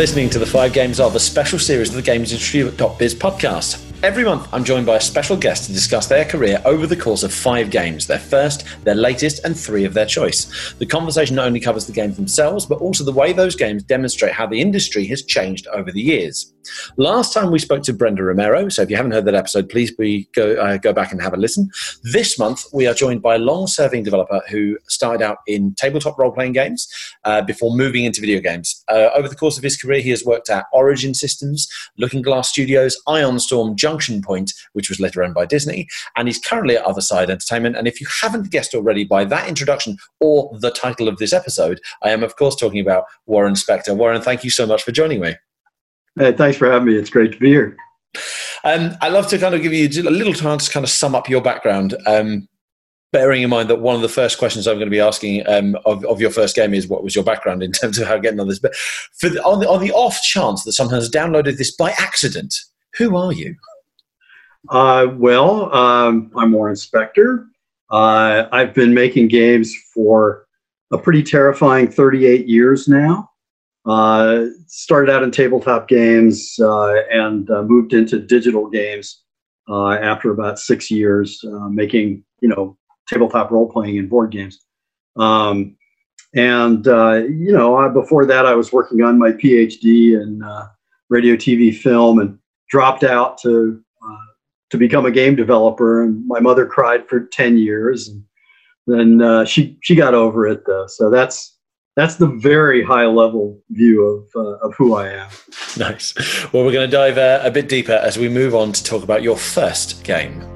Listening to the Five Games of, a special series of the GamesIndustry.biz podcast. Every month, I'm joined by a special guest to discuss their career over the course of five games their first, their latest, and three of their choice. The conversation not only covers the games themselves, but also the way those games demonstrate how the industry has changed over the years. Last time we spoke to Brenda Romero, so if you haven't heard that episode, please be, go, uh, go back and have a listen. This month, we are joined by a long serving developer who started out in tabletop role playing games uh, before moving into video games. Uh, over the course of his career, he has worked at Origin Systems, Looking Glass Studios, Ion Storm, Junction Point, which was later owned by Disney, and he's currently at OtherSide Entertainment. And if you haven't guessed already by that introduction or the title of this episode, I am, of course, talking about Warren Spector. Warren, thank you so much for joining me. Hey, thanks for having me. It's great to be here. Um, I love to kind of give you a little chance to kind of sum up your background. Um, bearing in mind that one of the first questions I'm going to be asking um, of, of, your first game is what was your background in terms of how getting on this. But the, on, the, on the off chance that someone has downloaded this by accident, who are you? Uh, well, um, I'm Warren Spector. Uh, I've been making games for a pretty terrifying 38 years now. Uh, started out in tabletop games uh, and uh, moved into digital games uh, after about six years, making you know tabletop role playing and board games. Um, and you know, before that, I was working on my PhD in radio, TV, film, and dropped out to to become a game developer. And my mother cried for 10 years. And then uh, she, she got over it though. So that's, that's the very high level view of, uh, of who I am. Nice. Well, we're going to dive uh, a bit deeper as we move on to talk about your first game.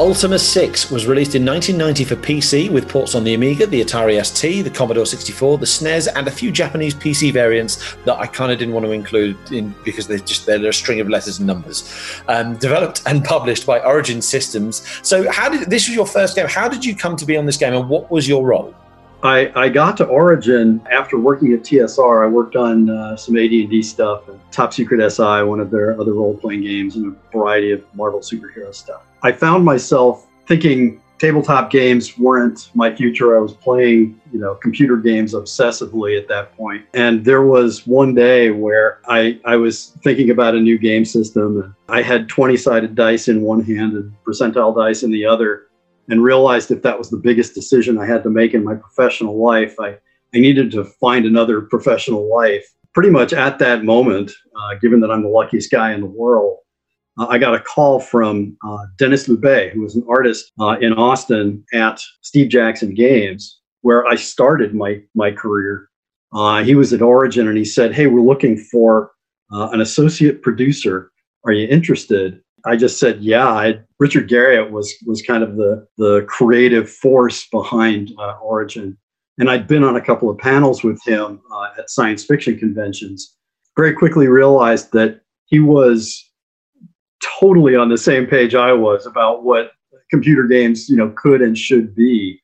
Ultima 6 was released in 1990 for PC with ports on the Amiga, the Atari ST, the Commodore 64, the SNES, and a few Japanese PC variants that I kind of didn't want to include in because they're just they're a string of letters and numbers. Um, developed and published by Origin Systems. So, how did this was your first game? How did you come to be on this game, and what was your role? I, I got to Origin after working at TSR. I worked on uh, some AD&D stuff, Top Secret SI, one of their other role-playing games, and a variety of Marvel superhero stuff. I found myself thinking tabletop games weren't my future. I was playing, you know, computer games obsessively at that point. And there was one day where I, I was thinking about a new game system. And I had 20 sided dice in one hand and percentile dice in the other and realized if that was the biggest decision I had to make in my professional life, I, I needed to find another professional life. Pretty much at that moment, uh, given that I'm the luckiest guy in the world, uh, I got a call from uh, Denis Loubet, who was an artist uh, in Austin at Steve Jackson Games, where I started my, my career. Uh, he was at Origin and he said, Hey, we're looking for uh, an associate producer. Are you interested? I just said, yeah. I, Richard Garriott was was kind of the the creative force behind uh, Origin, and I'd been on a couple of panels with him uh, at science fiction conventions. Very quickly realized that he was totally on the same page I was about what computer games, you know, could and should be.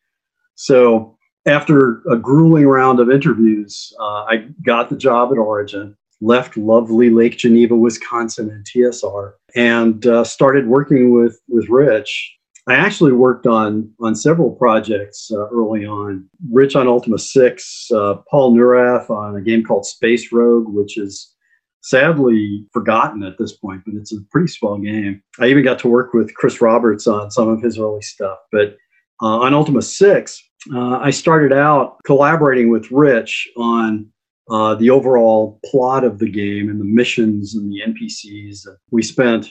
So after a grueling round of interviews, uh, I got the job at Origin left lovely Lake Geneva, Wisconsin, and TSR, and uh, started working with with Rich. I actually worked on on several projects uh, early on. Rich on Ultima Six, uh, Paul Neurath on a game called Space Rogue, which is sadly forgotten at this point, but it's a pretty swell game. I even got to work with Chris Roberts on some of his early stuff. But uh, on Ultima Six, uh, I started out collaborating with Rich on uh, the overall plot of the game and the missions and the NPCs. We spent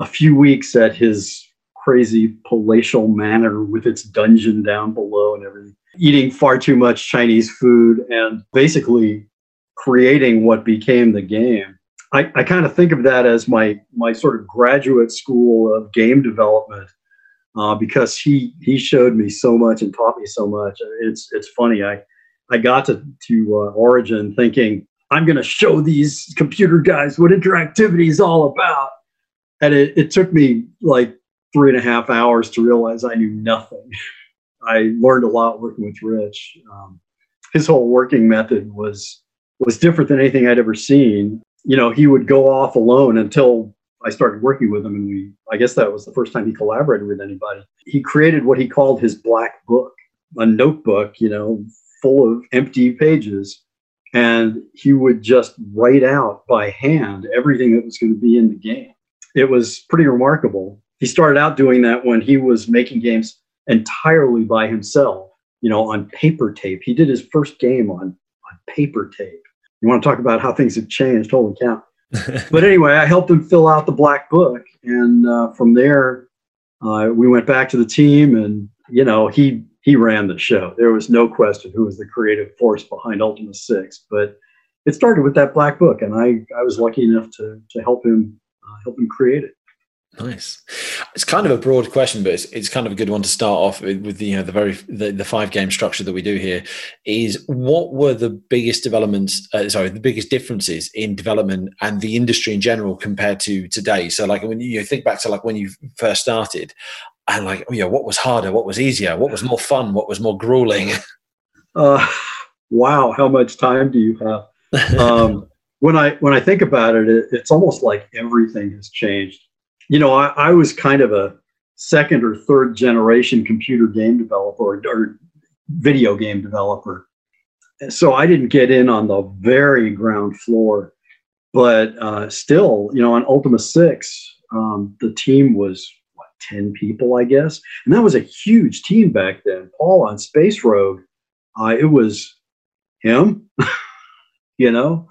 a few weeks at his crazy palatial manor with its dungeon down below and everything, eating far too much Chinese food and basically creating what became the game. I, I kind of think of that as my my sort of graduate school of game development uh, because he he showed me so much and taught me so much. It's it's funny. I I got to, to uh, Origin thinking, I'm going to show these computer guys what interactivity is all about. And it, it took me like three and a half hours to realize I knew nothing. I learned a lot working with Rich. Um, his whole working method was was different than anything I'd ever seen. You know, he would go off alone until I started working with him, and we, I guess that was the first time he collaborated with anybody. He created what he called his black book, a notebook, you know, full of empty pages. And he would just write out by hand everything that was going to be in the game. It was pretty remarkable. He started out doing that when he was making games entirely by himself, you know, on paper tape. He did his first game on, on paper tape. You want to talk about how things have changed? Holy cow. but anyway, I helped him fill out the black book. And uh, from there, uh, we went back to the team and, you know, he, he ran the show. There was no question who was the creative force behind Ultima 6. But it started with that black book. And I, I was lucky enough to, to help him uh, help him create it. Nice. It's kind of a broad question, but it's, it's kind of a good one to start off with, with the, you know, the very, the, the five game structure that we do here is what were the biggest developments, uh, sorry, the biggest differences in development and the industry in general compared to today? So like when you think back to like when you first started and like, you know, what was harder, what was easier, what was more fun, what was more grueling? Uh, wow. How much time do you have? Um, when I, when I think about it, it it's almost like everything has changed you know, I, I, was kind of a second or third generation computer game developer or, or video game developer. So I didn't get in on the very ground floor, but uh, still, you know, on Ultima 6, um, the team was 10 people, I guess. And that was a huge team back then. Paul on Space Rogue, uh, it was him, you know,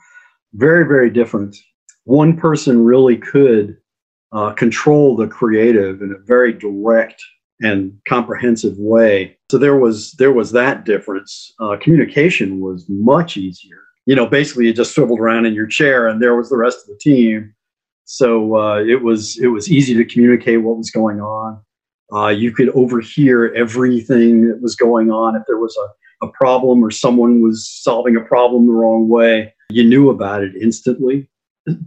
very, very different. One person really could uh, control the creative in a very direct and comprehensive way. So there was there was that difference. Uh, communication was much easier. You know, basically you just swiveled around in your chair, and there was the rest of the team. So uh, it was it was easy to communicate what was going on. Uh, you could overhear everything that was going on. If there was a, a problem or someone was solving a problem the wrong way, you knew about it instantly.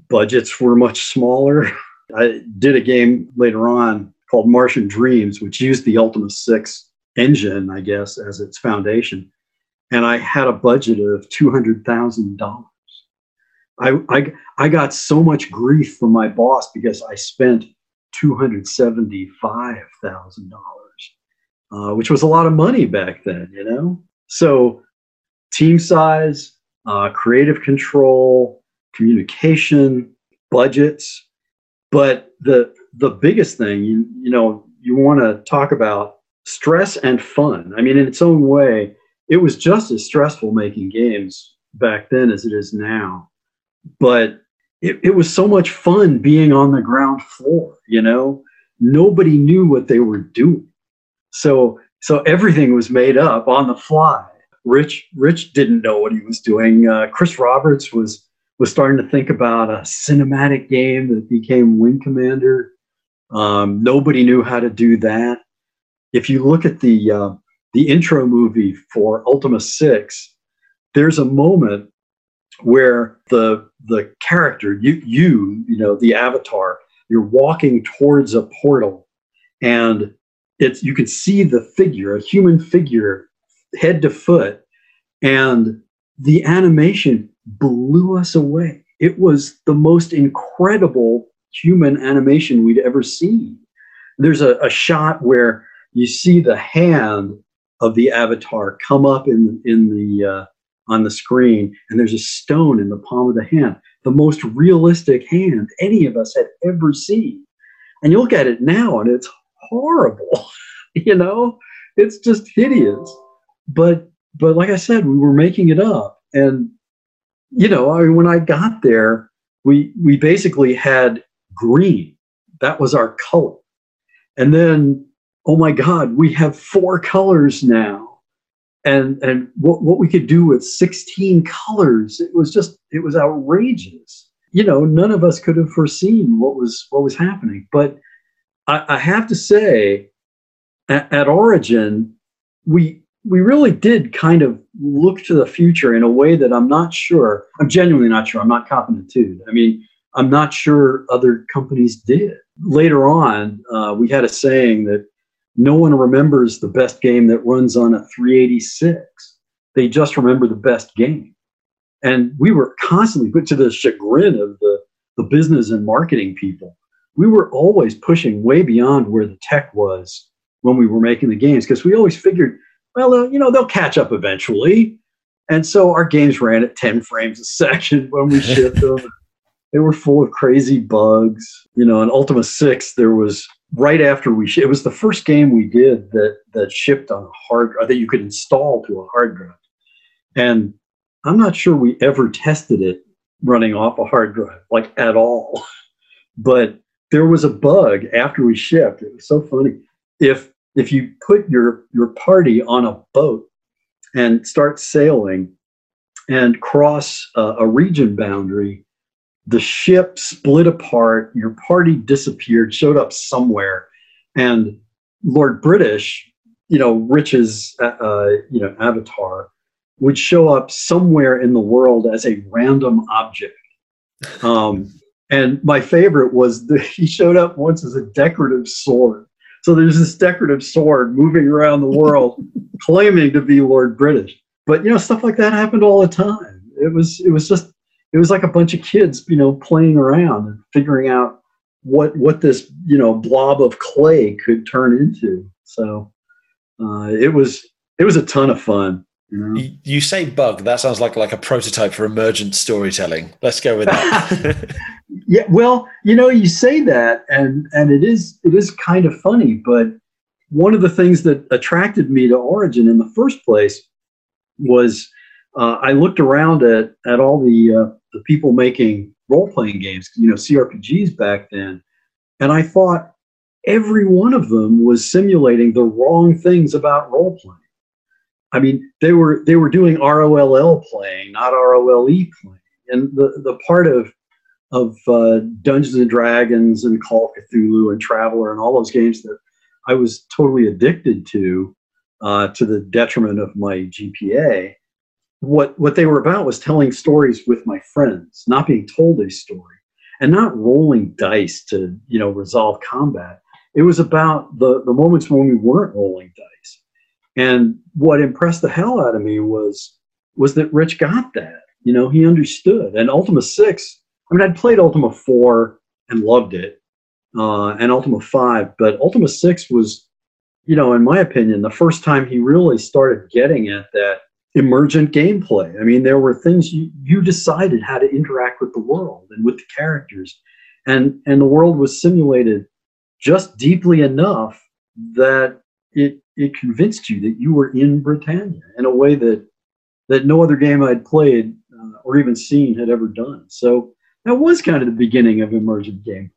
Budgets were much smaller. I did a game later on called Martian Dreams, which used the Ultima 6 engine, I guess, as its foundation. And I had a budget of $200,000. I, I, I got so much grief from my boss because I spent $275,000, uh, which was a lot of money back then, you know? So, team size, uh, creative control, communication, budgets, but the the biggest thing, you, you know, you want to talk about stress and fun. I mean, in its own way, it was just as stressful making games back then as it is now. But it, it was so much fun being on the ground floor, you know? Nobody knew what they were doing. So so everything was made up on the fly. Rich Rich didn't know what he was doing. Uh, Chris Roberts was was starting to think about a cinematic game that became Wing Commander. Um, nobody knew how to do that. If you look at the uh, the intro movie for Ultima Six, there's a moment where the the character you you you know the avatar you're walking towards a portal and it's you can see the figure a human figure head to foot and the animation blew us away. It was the most incredible human animation we'd ever seen. There's a, a shot where you see the hand of the avatar come up in in the uh, on the screen, and there's a stone in the palm of the hand, the most realistic hand any of us had ever seen. And you look at it now, and it's horrible. you know, it's just hideous. But but like I said, we were making it up, and you know, I mean, when I got there, we we basically had green. That was our color. And then, oh my God, we have four colors now. And and what, what we could do with 16 colors, it was just it was outrageous. You know, none of us could have foreseen what was what was happening. But I, I have to say, at, at Origin, we we really did kind of look to the future in a way that I'm not sure. I'm genuinely not sure. I'm not confident too. I mean, I'm not sure other companies did. Later on, uh, we had a saying that no one remembers the best game that runs on a 386. They just remember the best game. And we were constantly put to the chagrin of the, the business and marketing people. We were always pushing way beyond where the tech was when we were making the games because we always figured, well, uh, you know, they'll catch up eventually. And so our games ran at 10 frames a second when we shipped them. They were full of crazy bugs. You know, in Ultima 6, there was right after we sh- it was the first game we did that that shipped on a hard that you could install to a hard drive. And I'm not sure we ever tested it running off a hard drive, like at all. But there was a bug after we shipped. It was so funny. If if you put your your party on a boat and start sailing and cross uh, a region boundary, the ship split apart, your party disappeared, showed up somewhere, and Lord British, you know, Rich's uh, uh, you know avatar, would show up somewhere in the world as a random object. Um, and my favorite was that he showed up once as a decorative sword. So there's this decorative sword moving around the world, claiming to be Lord British. But you know, stuff like that happened all the time. It was it was just it was like a bunch of kids, you know, playing around and figuring out what what this you know blob of clay could turn into. So uh, it was it was a ton of fun. You, know? you, you say bug. That sounds like like a prototype for emergent storytelling. Let's go with that. yeah, well, you know, you say that, and and it is it is kind of funny, but one of the things that attracted me to Origin in the first place was uh, I looked around at at all the uh, the people making role playing games, you know, CRPGs back then, and I thought every one of them was simulating the wrong things about role playing. I mean, they were they were doing ROLL playing, not ROLE playing, and the the part of of uh, Dungeons and Dragons and Call of Cthulhu and Traveller and all those games that I was totally addicted to, uh, to the detriment of my GPA what what they were about was telling stories with my friends, not being told a story, and not rolling dice to you know resolve combat. It was about the the moments when we weren't rolling dice. And what impressed the hell out of me was was that Rich got that. You know, he understood. And Ultima Six. I mean, I'd played Ultima Four and loved it, uh, and Ultima Five, but Ultima Six was, you know, in my opinion, the first time he really started getting at that emergent gameplay. I mean, there were things you, you decided how to interact with the world and with the characters. And, and the world was simulated just deeply enough that it, it convinced you that you were in Britannia in a way that, that no other game I'd played uh, or even seen had ever done. So that was kind of the beginning of emergent gameplay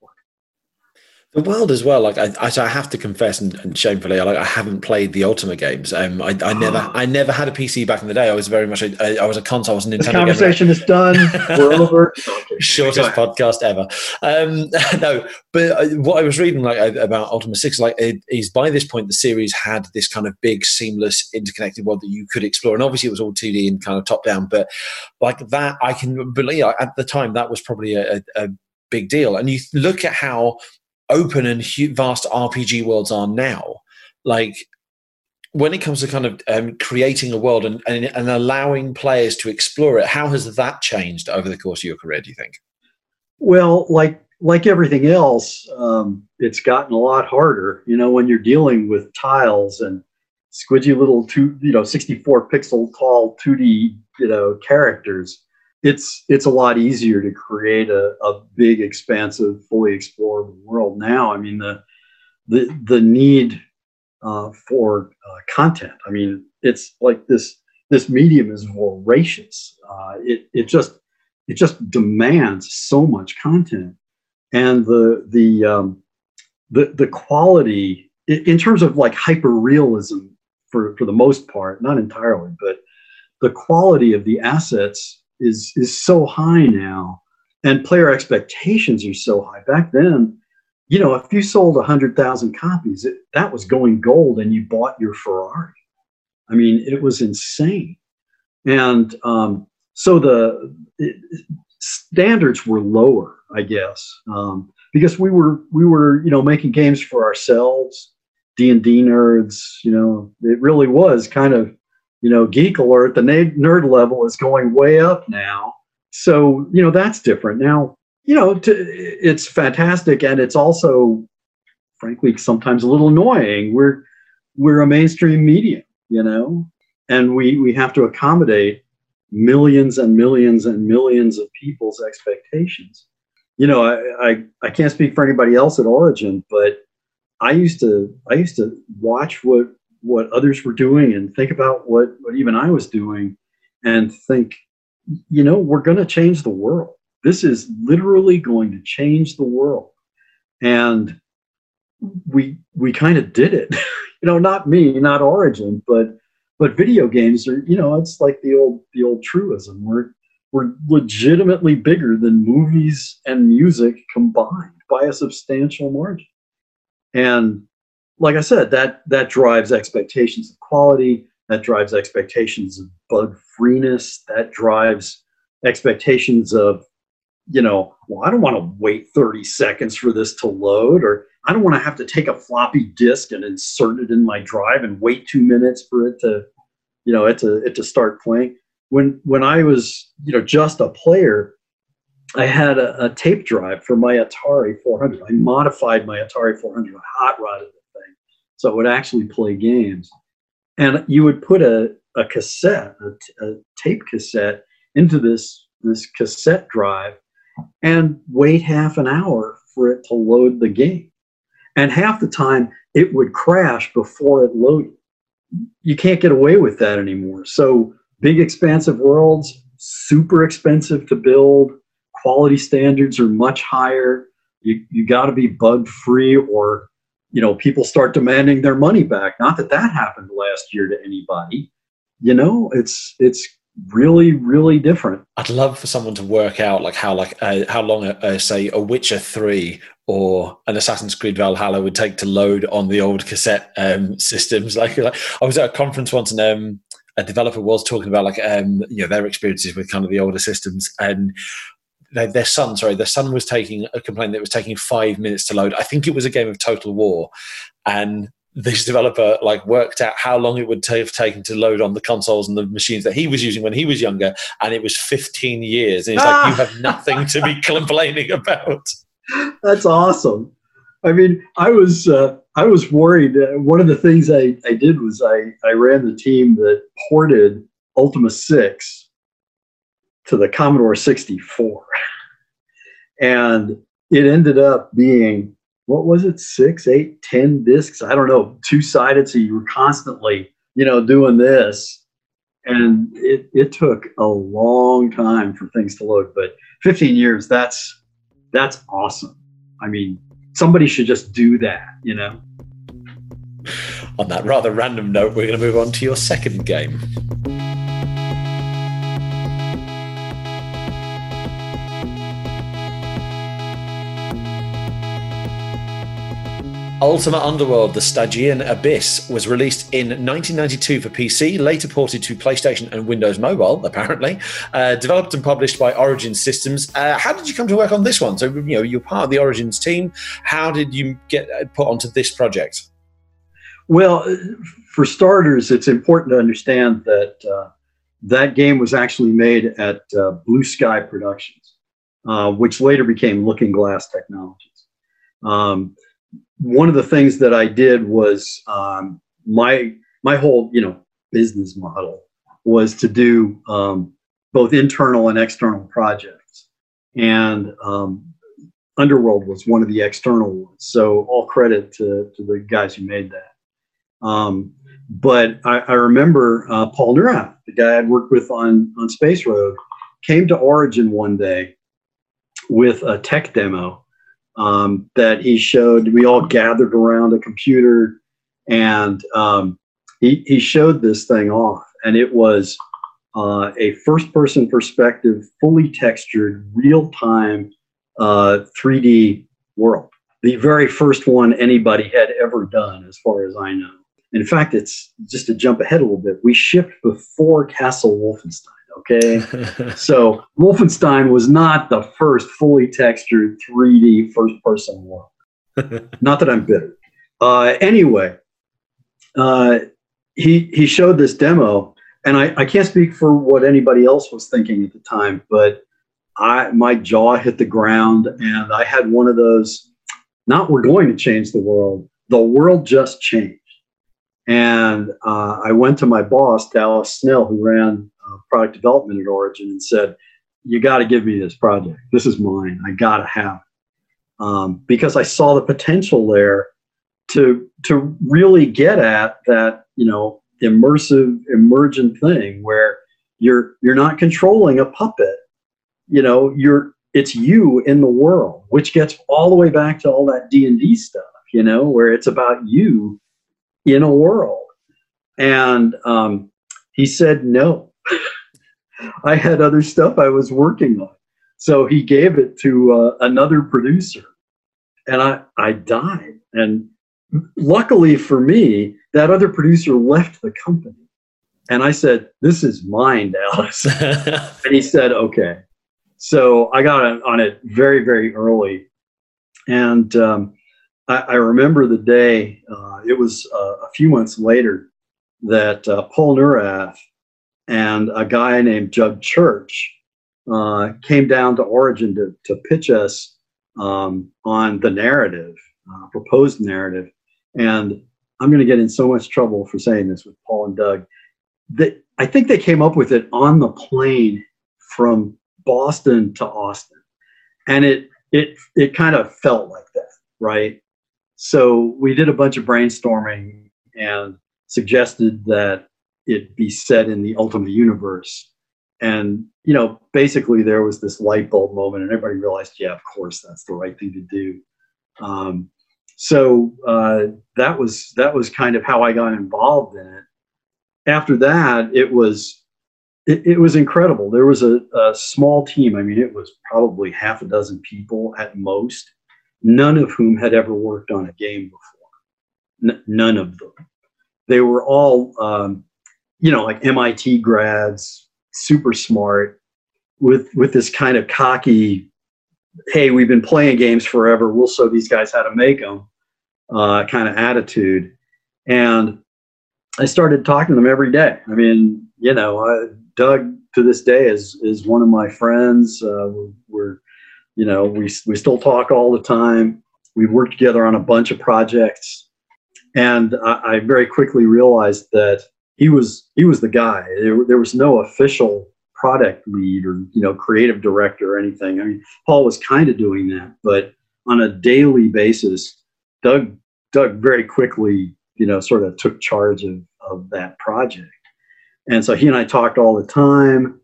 the world as well. Like I, I, have to confess, and, and shamefully, like I haven't played the Ultima games. Um, I, I never, I never had a PC back in the day. I was very much, a, I was a console. I was a Nintendo. This conversation gamer. is done. We're over. Shortest podcast ever. Um, no, but uh, what I was reading like about Ultima Six, like it, is by this point the series had this kind of big, seamless, interconnected world that you could explore, and obviously it was all two D and kind of top down. But like that, I can believe at the time that was probably a, a big deal. And you look at how open and vast RPG worlds are now. Like when it comes to kind of um, creating a world and, and, and allowing players to explore it, how has that changed over the course of your career? Do you think? Well, like like everything else, um, it's gotten a lot harder. You know, when you're dealing with tiles and squidgy little two, you know, 64 pixel tall 2D, you know, characters it's it's a lot easier to create a, a big, expansive, fully explorable world now. I mean the the the need uh, for uh, content. I mean it's like this this medium is voracious. Uh, it it just it just demands so much content, and the the um, the the quality in terms of like hyper realism for for the most part, not entirely, but the quality of the assets is is so high now, and player expectations are so high. Back then, you know, if you sold hundred thousand copies, it, that was going gold, and you bought your Ferrari. I mean, it was insane, and um, so the it, standards were lower, I guess, um, because we were we were you know making games for ourselves, D and D nerds. You know, it really was kind of you know, geek alert, the nerd level is going way up now. So, you know, that's different. Now, you know, to, it's fantastic. And it's also, frankly, sometimes a little annoying. We're, we're a mainstream medium, you know, and we, we have to accommodate millions and millions and millions of people's expectations. You know, I, I, I can't speak for anybody else at Origin, but I used to I used to watch what what others were doing and think about what what even I was doing and think, you know, we're going to change the world. This is literally going to change the world. And we we kind of did it. you know, not me, not Origin, but but video games are, you know, it's like the old the old truism. We're we're legitimately bigger than movies and music combined by a substantial margin. And like I said, that that drives expectations of quality, that drives expectations of bug freeness, that drives expectations of, you know, well, I don't want to wait 30 seconds for this to load, or I don't want to have to take a floppy disk and insert it in my drive and wait two minutes for it to, you know, it to it to start playing. When when I was, you know, just a player, I had a, a, tape drive for my Atari 400. I modified my Atari 400. I hot rodded so it would actually play games. And you would put a, a cassette, a, a tape cassette, into this this cassette drive, and wait half an hour for it to load the game. And half the time, it would crash before it loaded. You can't get away with that anymore. So big, expansive worlds, super expensive to build quality standards are much higher. You, you got to be bug free or you know people start demanding their money back. Not that that happened last year to anybody. You know it's it's really really different. I'd love for someone to work out like how like uh, how long say a witcher 3 or an assassin's creed valhalla would take to load on the old cassette um, systems. Like, like, i was at a conference once and um, a developer was talking about like um, you know their experiences with kind of the older systems. And their, their son, sorry, their son was taking a complaint that was taking five minutes to load. I think it was a game of Total War, and this developer like worked out how long it would have taken to load on the consoles and the machines that he was using when he was younger, and it was 15 years. And he's ah! like, "You have nothing to be complaining about." That's awesome. I mean, I was uh, I was worried. Uh, one of the things I, I did was I, I ran the team that ported Ultima Six to the Commodore 64. and it ended up being, what was it, six, eight, ten discs? I don't know, two sided. So you were constantly, you know, doing this. And it, it took a long time for things to load, but 15 years, that's that's awesome. I mean, somebody should just do that, you know. On that rather random note, we're going to move on to your second game. Ultima Underworld The Stygian Abyss was released in 1992 for PC, later ported to PlayStation and Windows Mobile, apparently. Uh, developed and published by Origin Systems. Uh, how did you come to work on this one? So, you know, you're part of the Origins team. How did you get put onto this project? Well, for starters, it's important to understand that uh, that game was actually made at uh, Blue Sky Productions, uh, which later became Looking Glass Technologies. Um, one of the things that I did was um, my my whole you know business model was to do um, both internal and external projects, and um, Underworld was one of the external ones. So all credit to, to the guys who made that. Um, but I, I remember uh, Paul Neurath, the guy I'd worked with on on Space Rogue, came to Origin one day with a tech demo um, that he showed. We all gathered around a computer, and um, he he showed this thing off, and it was uh, a first-person perspective, fully textured, real-time uh, 3D world. The very first one anybody had ever done, as far as I know. In fact, it's just to jump ahead a little bit. We shipped before Castle Wolfenstein. Okay. so Wolfenstein was not the first fully textured 3D first person world. not that I'm bitter. Uh, anyway, uh, he, he showed this demo and I, I can't speak for what anybody else was thinking at the time, but I my jaw hit the ground and I had one of those, not we're going to change the world. The world just changed. And uh, I went to my boss, Dallas Snell, who ran product development at Origin, and said, You got to give me this project. This is mine. I got to have it. Um, because I saw the potential there to, to really get at that, you know, immersive, emergent thing where you're, you're not controlling a puppet. You know, you're, it's you in the world, which gets all the way back to all that D&D stuff, you know, where it's about you in a world. And um, he said no. I had other stuff I was working on. So he gave it to uh, another producer. And I, I died. And luckily for me, that other producer left the company. And I said, This is mine, Dallas. and he said, Okay. So I got on it very, very early. And um, I, I remember the day, uh, it was uh, a few months later, that uh, Paul Neurath and a guy named Doug Church uh, came down to Origin to, to pitch us um, on the narrative, uh, proposed narrative. And I'm going to get in so much trouble for saying this with Paul and Doug. That I think they came up with it on the plane from Boston to Austin, and it it it kind of felt like that, right? So we did a bunch of brainstorming and suggested that it be set in the Ultima universe. And, you know, basically there was this light bulb moment and everybody realized, yeah, of course, that's the right thing to do. Um, so uh, that was that was kind of how I got involved in it. After that, it was it, it was incredible. There was a, a, small team. I mean, it was probably half a dozen people at most, none of whom had ever worked on a game before. N- none of them. They were all, um, you know, like MIT grads, super smart, with with this kind of cocky, "Hey, we've been playing games forever. We'll show these guys how to make them," uh, kind of attitude. And I started talking to them every day. I mean, you know, uh, Doug to this day is is one of my friends. Uh, we're, we're you know, we, we still talk all the time. We've worked together on a bunch of projects. And I, I very quickly realized that he was he was the guy. There, there was no official product lead or you know creative director or anything. I mean, Paul was kind of doing that, but on a daily basis, Doug Doug very quickly you know sort of took charge of of that project. And so he and I talked all the time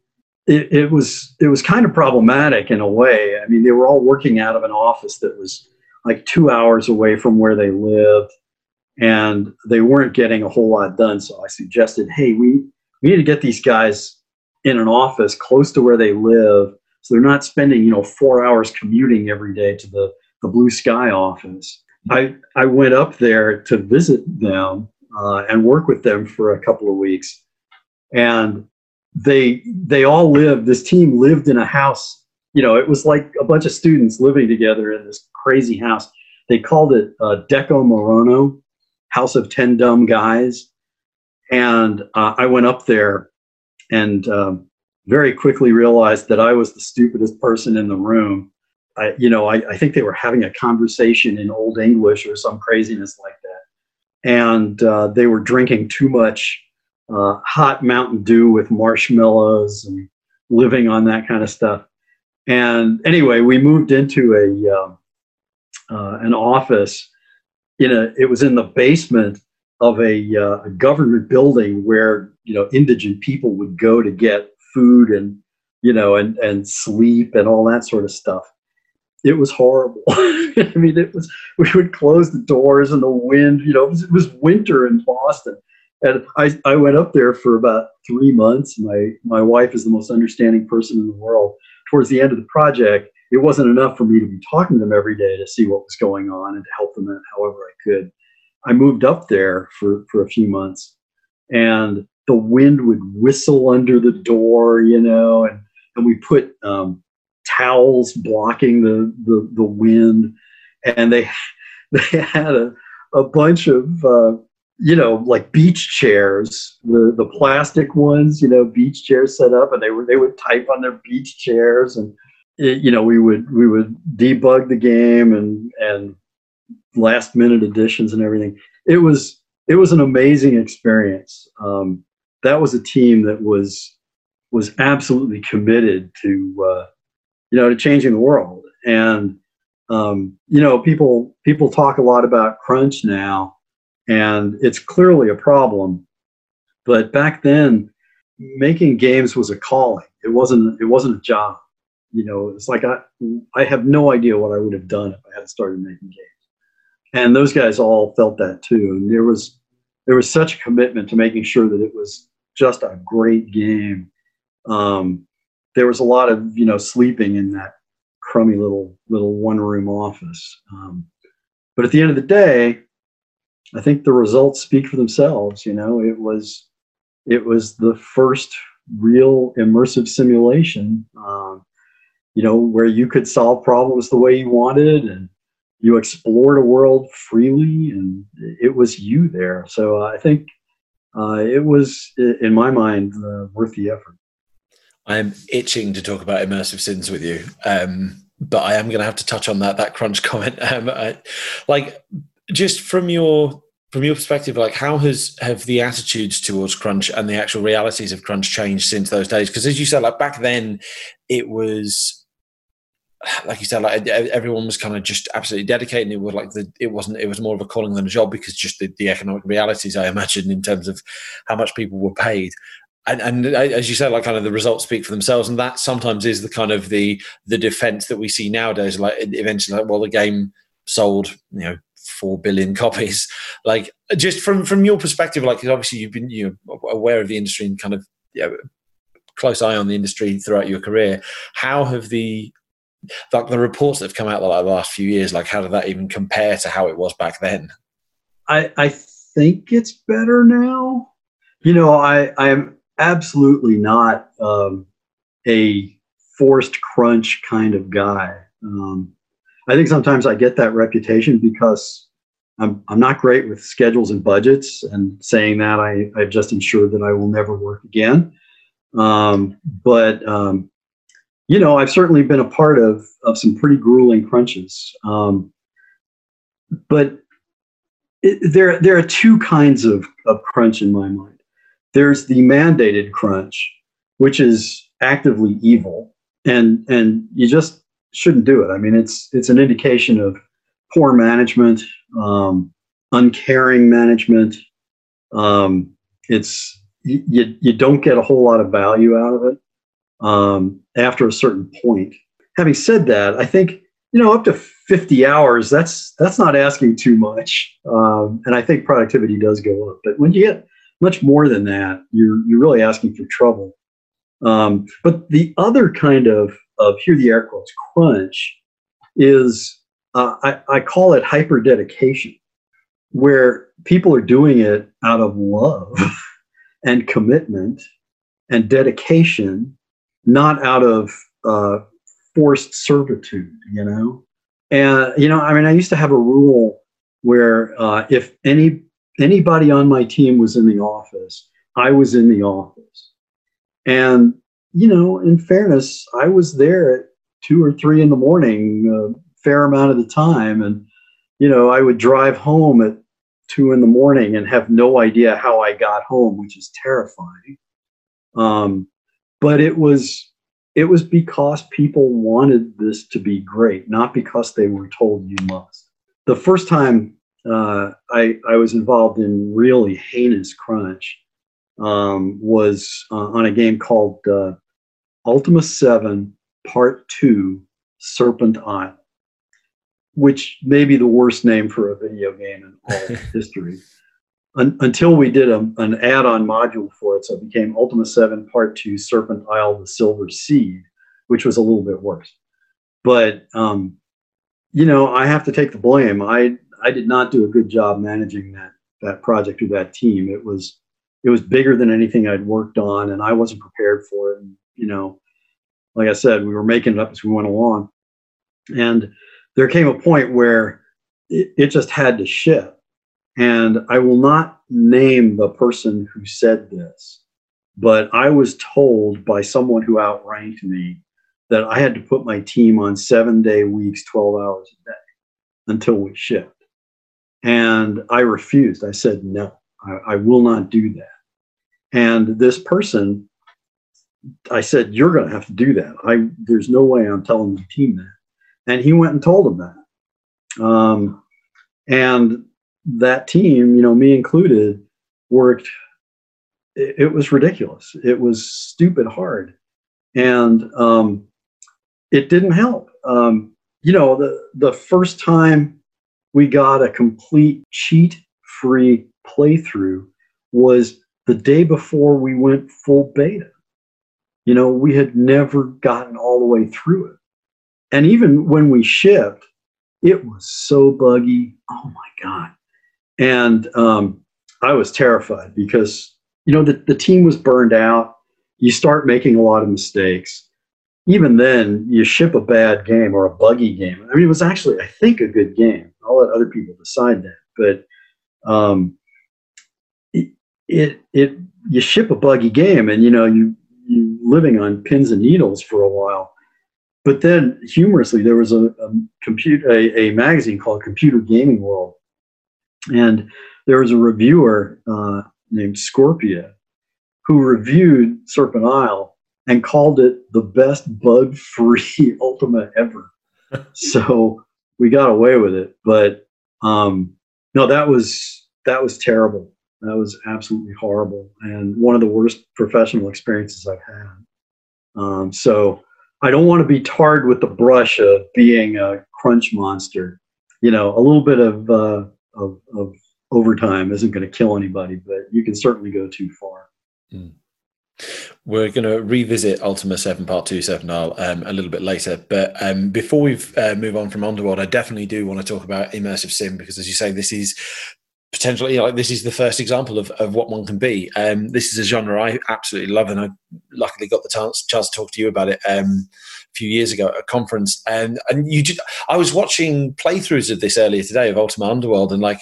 it, it was it was kind of problematic in a way. I mean, they were all working out of an office that was like two hours away from where they lived, and they weren't getting a whole lot done. So I suggested, hey, we we need to get these guys in an office close to where they live, so they're not spending you know four hours commuting every day to the the Blue Sky office. I I went up there to visit them uh, and work with them for a couple of weeks, and they they all lived this team lived in a house you know it was like a bunch of students living together in this crazy house they called it uh, deco morono house of 10 dumb guys and uh, i went up there and um, very quickly realized that i was the stupidest person in the room I, you know I, I think they were having a conversation in old english or some craziness like that and uh, they were drinking too much uh, hot Mountain Dew with marshmallows and living on that kind of stuff. And anyway, we moved into a uh, uh, an office. In a, it was in the basement of a, uh, government building where you know indigent people would go to get food and you know and and sleep and all that sort of stuff. It was horrible. I mean, it was. We would close the doors and the wind. You know, it was, it was winter in Boston and I, I went up there for about three months. My my wife is the most understanding person in the world. Towards the end of the project, it wasn't enough for me to be talking to them every day to see what was going on and to help them however I could. I moved up there for, for a few months and the wind would whistle under the door, you know, and, and we put um, towels blocking the, the, the wind. And they, they had a, a bunch of uh, you know, like beach chairs, the the plastic ones, you know, beach chairs set up, and they were they would type on their beach chairs, and it, you know, we would we would debug the game and and last minute additions and everything. It was it was an amazing experience. Um, that was a team that was was absolutely committed to uh, you know to changing the world, and um, you know people people talk a lot about crunch now and it's clearly a problem. But back then, making games was a calling. It wasn't. It wasn't a job. You know, it's like I I have no idea what I would have done if I hadn't started making games. And those guys all felt that too. And there was there was such a commitment to making sure that it was just a great game. Um, there was a lot of you know sleeping in that crummy little little one room office. Um, but at the end of the day, I think the results speak for themselves. You know, it was it was the first real immersive simulation. Um, you know, where you could solve problems the way you wanted, and you explored a world freely, and it was you there. So uh, I think uh, it was, in my mind, uh, worth the effort. I'm itching to talk about immersive sims with you. Um, but I am going to have to touch on that that crunch comment. Um, I, like just from your from your perspective, like how has have the attitudes towards crunch and the actual realities of crunch changed since those days? Because as you said, like back then, it was like you said, like everyone was kind of just absolutely dedicated. it was like the it wasn't it was more of a calling than a job because just the, the economic realities, I imagine, in terms of how much people were paid. And, and, as you said, like kind of the results speak for themselves, and that sometimes is the kind of the the defense that we see nowadays. Like eventually, like well, the game sold, you know, four billion copies. Like just from from your perspective, like obviously you've been you know aware of the industry and kind of yeah, close eye on the industry throughout your career. How have the like the reports that have come out like the last few years, like how did that even compare to how it was back then? I I think it's better now. You know, I I am absolutely not um, a forced crunch kind of guy. Um, I think sometimes I get that reputation because I'm, I'm not great with schedules and budgets. And saying that, I, I've just ensured that I will never work again. Um, but, um, you know, I've certainly been a part of, of some pretty grueling crunches. Um, but it, there, there are two kinds of, of crunch in my mind. There's the mandated crunch, which is actively evil. And, and you just shouldn't do it. I mean, it's it's an indication of poor management, um, uncaring management. Um, it's you, you don't get a whole lot of value out of it um, after a certain point. Having said that, I think you know up to 50 hours that's that's not asking too much, um, and I think productivity does go up. But when you get much more than that, you're you're really asking for trouble. Um, but the other kind of of here the air quotes crunch is uh, I, I call it hyper dedication, where people are doing it out of love and commitment and dedication, not out of uh, forced servitude, you know? And, you know, I mean, I used to have a rule where uh, if any anybody on my team was in the office, I was in the office. And you know, in fairness, I was there at two or three in the morning a fair amount of the time. And, you know, I would drive home at two in the morning and have no idea how I got home, which is terrifying. Um, but it was it was because people wanted this to be great, not because they were told you must. The first time uh, I, I was involved in really heinous crunch um, was uh, on a game called uh, Ultima 7 Part 2 Serpent Isle, which may be the worst name for a video game in all history. Un- until we did a, an add on module for it, so it became Ultima 7 Part 2 Serpent Isle The Silver Seed, which was a little bit worse. But, um, you know, I have to take the blame. I, I did not do a good job managing that, that project or that team. It was it was bigger than anything I'd worked on, and I wasn't prepared for it. And you know, like I said, we were making it up as we went along. And there came a point where it, it just had to shift. And I will not name the person who said this, but I was told by someone who outranked me that I had to put my team on seven day weeks, 12 hours a day until we shipped. And I refused. I said, no, I, I will not do that. And this person, I said, you're going to have to do that. I, there's no way I'm telling the team that. And he went and told them that. Um, and that team, you know, me included, worked. It, it was ridiculous. It was stupid hard, and um, it didn't help. Um, you know, the the first time we got a complete cheat-free playthrough was the day before we went full beta. You know, we had never gotten all the way through it. And even when we shipped, it was so buggy. Oh my God. And um, I was terrified because, you know, the, the team was burned out. You start making a lot of mistakes. Even then, you ship a bad game or a buggy game. I mean, it was actually, I think, a good game. I'll let other people decide that. But um, it, it, it, you ship a buggy game and, you know, you, you living on pins and needles for a while. But then, humorously, there was a, a computer, a, a magazine called Computer Gaming World and there was a reviewer uh, named Scorpia who reviewed Serpent Isle and called it the best bug free Ultima ever. so we got away with it. But um, no, that was that was terrible. That was absolutely horrible and one of the worst professional experiences I've had. Um, so I don't want to be tarred with the brush of being a crunch monster. You know, a little bit of uh, of, of overtime isn't going to kill anybody, but you can certainly go too far. Mm. We're going to revisit Ultima 7 Part 2 7 um, a little bit later. But um, before we uh, move on from Underworld, I definitely do want to talk about immersive sim because, as you say, this is potentially like this is the first example of, of what one can be. Um, this is a genre I absolutely love, and I luckily got the chance, chance to talk to you about it um, few years ago at a conference. And and you just, I was watching playthroughs of this earlier today of Ultima Underworld, and like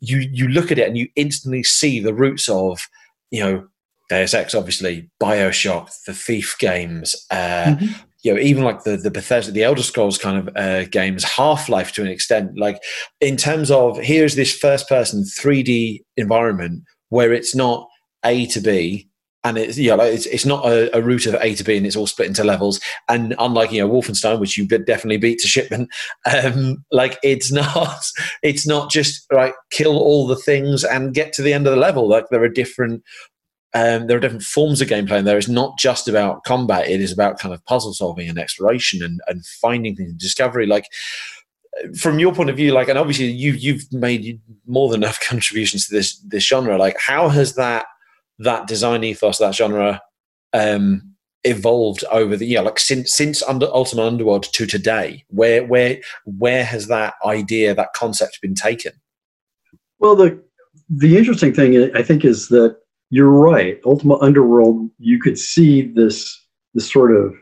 you you look at it and you instantly see the roots of you know Deus Ex, obviously, Bioshock, the Thief games, uh, mm-hmm you know, even like the the Bethesda, the Elder Scrolls kind of uh, games, Half Life to an extent. Like in terms of here's this first person 3D environment where it's not A to B, and it's yeah, like it's, it's not a, a, route of A to B, and it's all split into levels. And unlike you know Wolfenstein, which you definitely beat to shipment, um, like it's not it's not just like kill all the things and get to the end of the level. Like there are different um, there are different forms of gameplay, and there is not just about combat. It is about kind of puzzle solving and exploration and, and finding things, and discovery. Like from your point of view, like, and obviously you you've made more than enough contributions to this this genre. Like, how has that that design ethos, that genre, um, evolved over the year? Like since since under Ultima Underworld to today, where where where has that idea, that concept been taken? Well, the the interesting thing I think is that you're right. Ultima Underworld, you could see this this sort of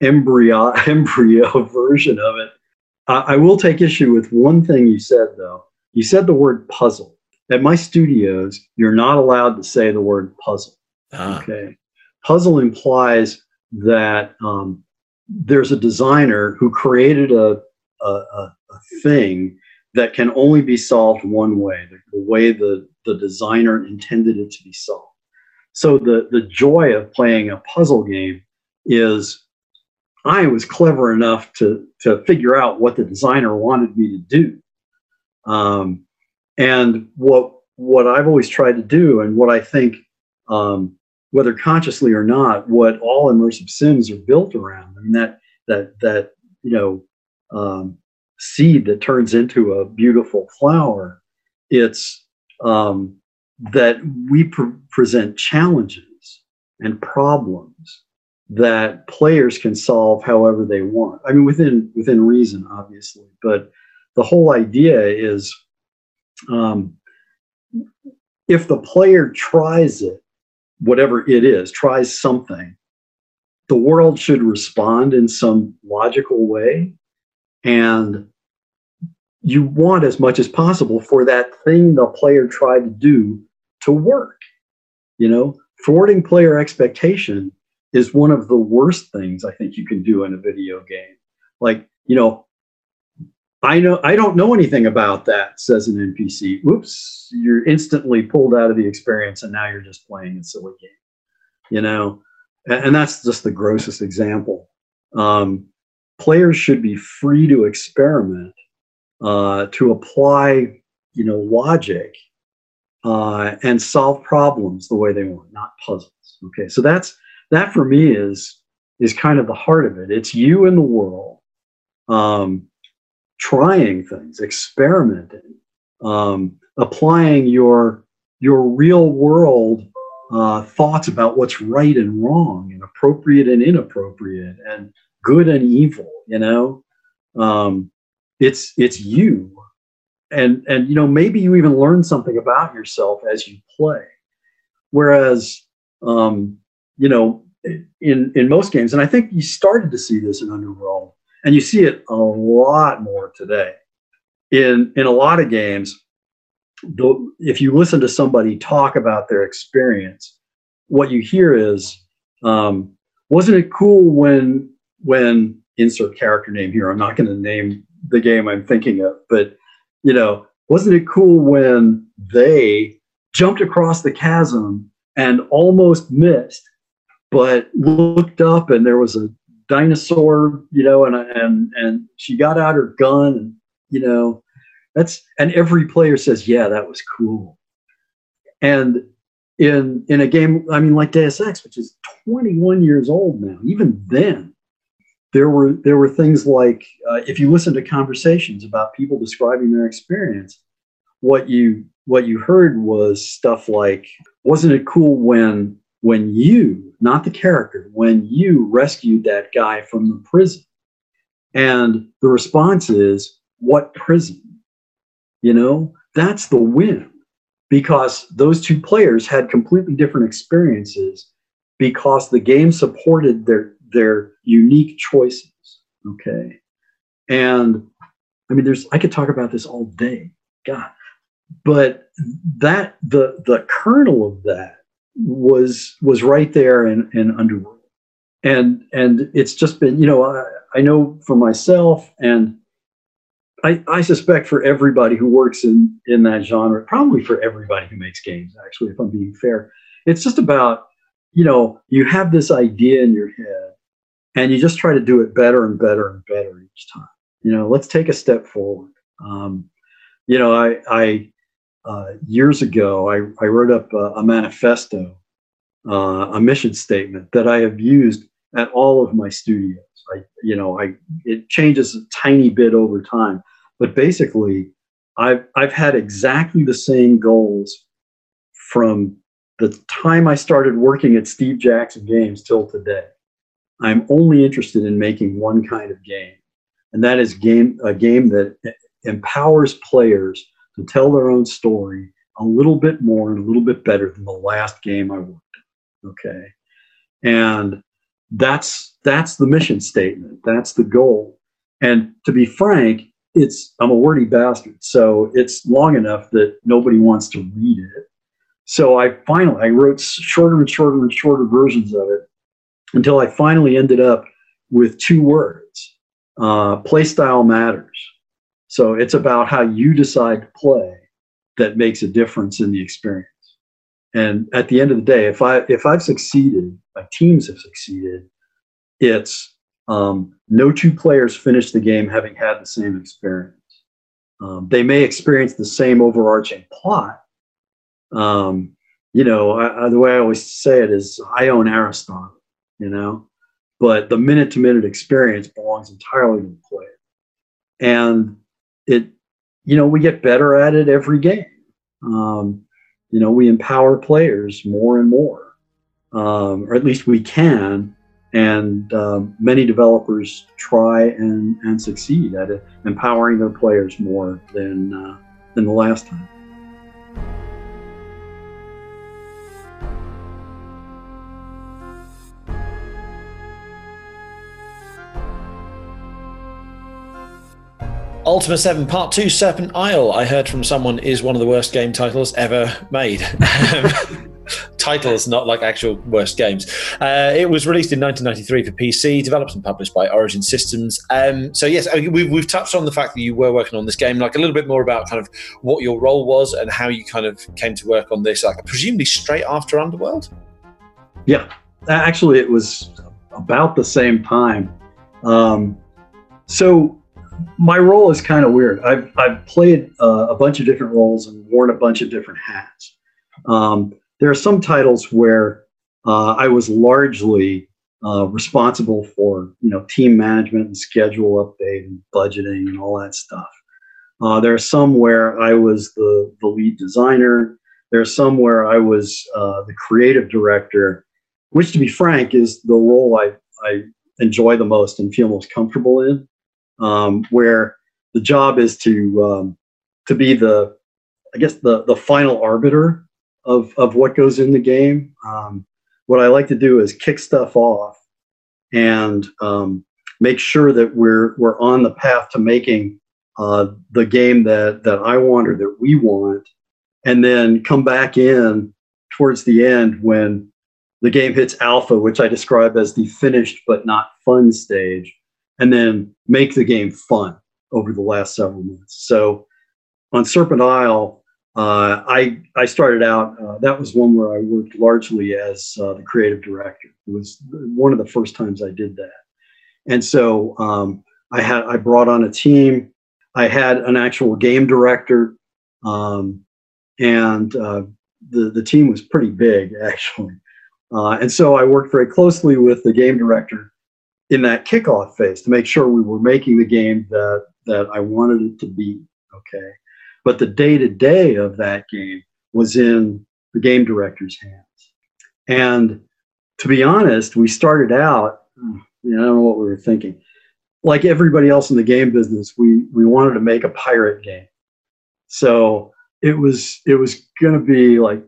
embryo embryo version of it. Uh, I will take issue with one thing you said though. You said the word puzzle. At my studios, you're not allowed to say the word puzzle. Ah. Okay. Puzzle implies that um, there's a designer who created a, a, a, thing that can only be solved one way, the, the way the the designer intended it to be solved. So the, the joy of playing a puzzle game is I was clever enough to, to figure out what the designer wanted me to do. Um, and what, what I've always tried to do, and what I think, um, whether consciously or not, what all immersive sims are built around, and that, that, that, you know, um, seed that turns into a beautiful flower, it's um, that we pre- present challenges and problems that players can solve however they want. I mean, within within reason, obviously, but the whole idea is um, if the player tries it, whatever it is, tries something, the world should respond in some logical way, and you want as much as possible for that thing the player tried to do to work. You know, thwarting player expectation is one of the worst things I think you can do in a video game. Like, you know, I know I don't know anything about that, says an NPC. Whoops, you're instantly pulled out of the experience and now you're just playing a silly game. You know, and, that's just the grossest example. Um, players should be free to experiment, uh, to apply, you know, logic uh, and solve problems the way they want, not puzzles. Okay, so that's that for me is is kind of the heart of it. It's you in the world, um, trying things, experimenting, um, applying your your real world uh, thoughts about what's right and wrong, and appropriate and inappropriate, and good and evil. You know, um, it's it's you and and you know maybe you even learn something about yourself as you play whereas um, you know in in most games and i think you started to see this in underworld and you see it a lot more today. In in a lot of games if you listen to somebody talk about their experience what you hear is um, wasn't it cool when when insert character name here i'm not going to name the game i'm thinking of but you know, wasn't it cool when they jumped across the chasm and almost missed, but looked up and there was a dinosaur, you know, and and and she got out her gun and you know, that's and every player says, yeah, that was cool. And in in a game, I mean, like Deus Ex, which is 21 years old now, even then, there were there were things like uh, if you listen to conversations about people describing their experience what you what you heard was stuff like wasn't it cool when when you not the character when you rescued that guy from the prison and the response is what prison you know that's the win because those two players had completely different experiences because the game supported their their unique choices. Okay. And I mean, there's, I could talk about this all day. God. But that, the, the kernel of that was, was right there in, in Underworld. And, and it's just been, you know, I, I know for myself and I, I, suspect for everybody who works in in that genre, probably for everybody who makes games, actually, if I'm being fair, it's just about you know you have this idea in your head, and you just try to do it better and better and better each time. You know, let's take a step forward. Um, you know, I, I uh, years ago I, I wrote up a, a manifesto, uh, a mission statement that I have used at all of my studios. I, you know, I it changes a tiny bit over time, but basically, I've I've had exactly the same goals from the time I started working at Steve Jackson Games till today. I'm only interested in making one kind of game, and that is game a game that empowers players to tell their own story a little bit more and a little bit better than the last game I worked. In, okay, and that's that's the mission statement. That's the goal. And to be frank, it's I'm a wordy bastard, so it's long enough that nobody wants to read it. So I finally I wrote shorter and shorter and shorter versions of it until I finally ended up with two words uh, play style matters. So it's about how you decide to play that makes a difference in the experience. And at the end of the day, if I if I've succeeded, my teams have succeeded, it's um, no two players finish the game having had the same experience. Um, they may experience the same overarching plot. Um, you know, I, I, the way I always say it is, I own Aristotle you know. But the minute to minute experience belongs entirely to the player. And it, you know, we get better at it every game. Um, you know, we empower players more and more, um, or at least we can. And um, many developers try and, and succeed at it, empowering their players more than, uh, than the last time. Ultima 7 Part 2 Serpent Isle, I heard from someone, is one of the worst game titles ever made. titles, not like actual worst games. Uh, it was released in 1993 for PC, developed and published by Origin Systems. Um, so yes, we've, we've touched on the fact that you were working on this game, like a little bit more about kind of what your role was and how you kind of came to work on this, like presumably straight after Underworld. Yeah, actually, it was about the same time. Um, so my role is kind of weird. I've I've played uh, a bunch of different roles and worn a bunch of different hats. Um, there are some titles where uh, I was largely uh, responsible for you know team management and schedule update and budgeting and all that stuff. Uh, there are some where I was the the lead designer. There are some where I was uh, the creative director, which, to be frank, is the role I I enjoy the most and feel most comfortable in. Um, where the job is to um, to be the I guess the the final arbiter of of what goes in the game. Um, what I like to do is kick stuff off and um, make sure that we're we're on the path to making uh, the game that that I want or that we want, and then come back in towards the end when the game hits alpha, which I describe as the finished but not fun stage, and then make the game fun over the last several months. So on Serpent Isle, uh, I I started out. Uh, that was one where I worked largely as uh, the creative director. It was one of the first times I did that, and so um, I had I brought on a team. I had an actual game director, um, and uh, the the team was pretty big actually. Uh, and so I worked very closely with the game director in that kickoff phase to make sure we were making the game that that I wanted it to be. Okay. But the day to day of that game was in the game director's hands. And to be honest, we started out, you know, I don't know what we were thinking. Like everybody else in the game business, we, we wanted to make a pirate game. So it was it was going to be like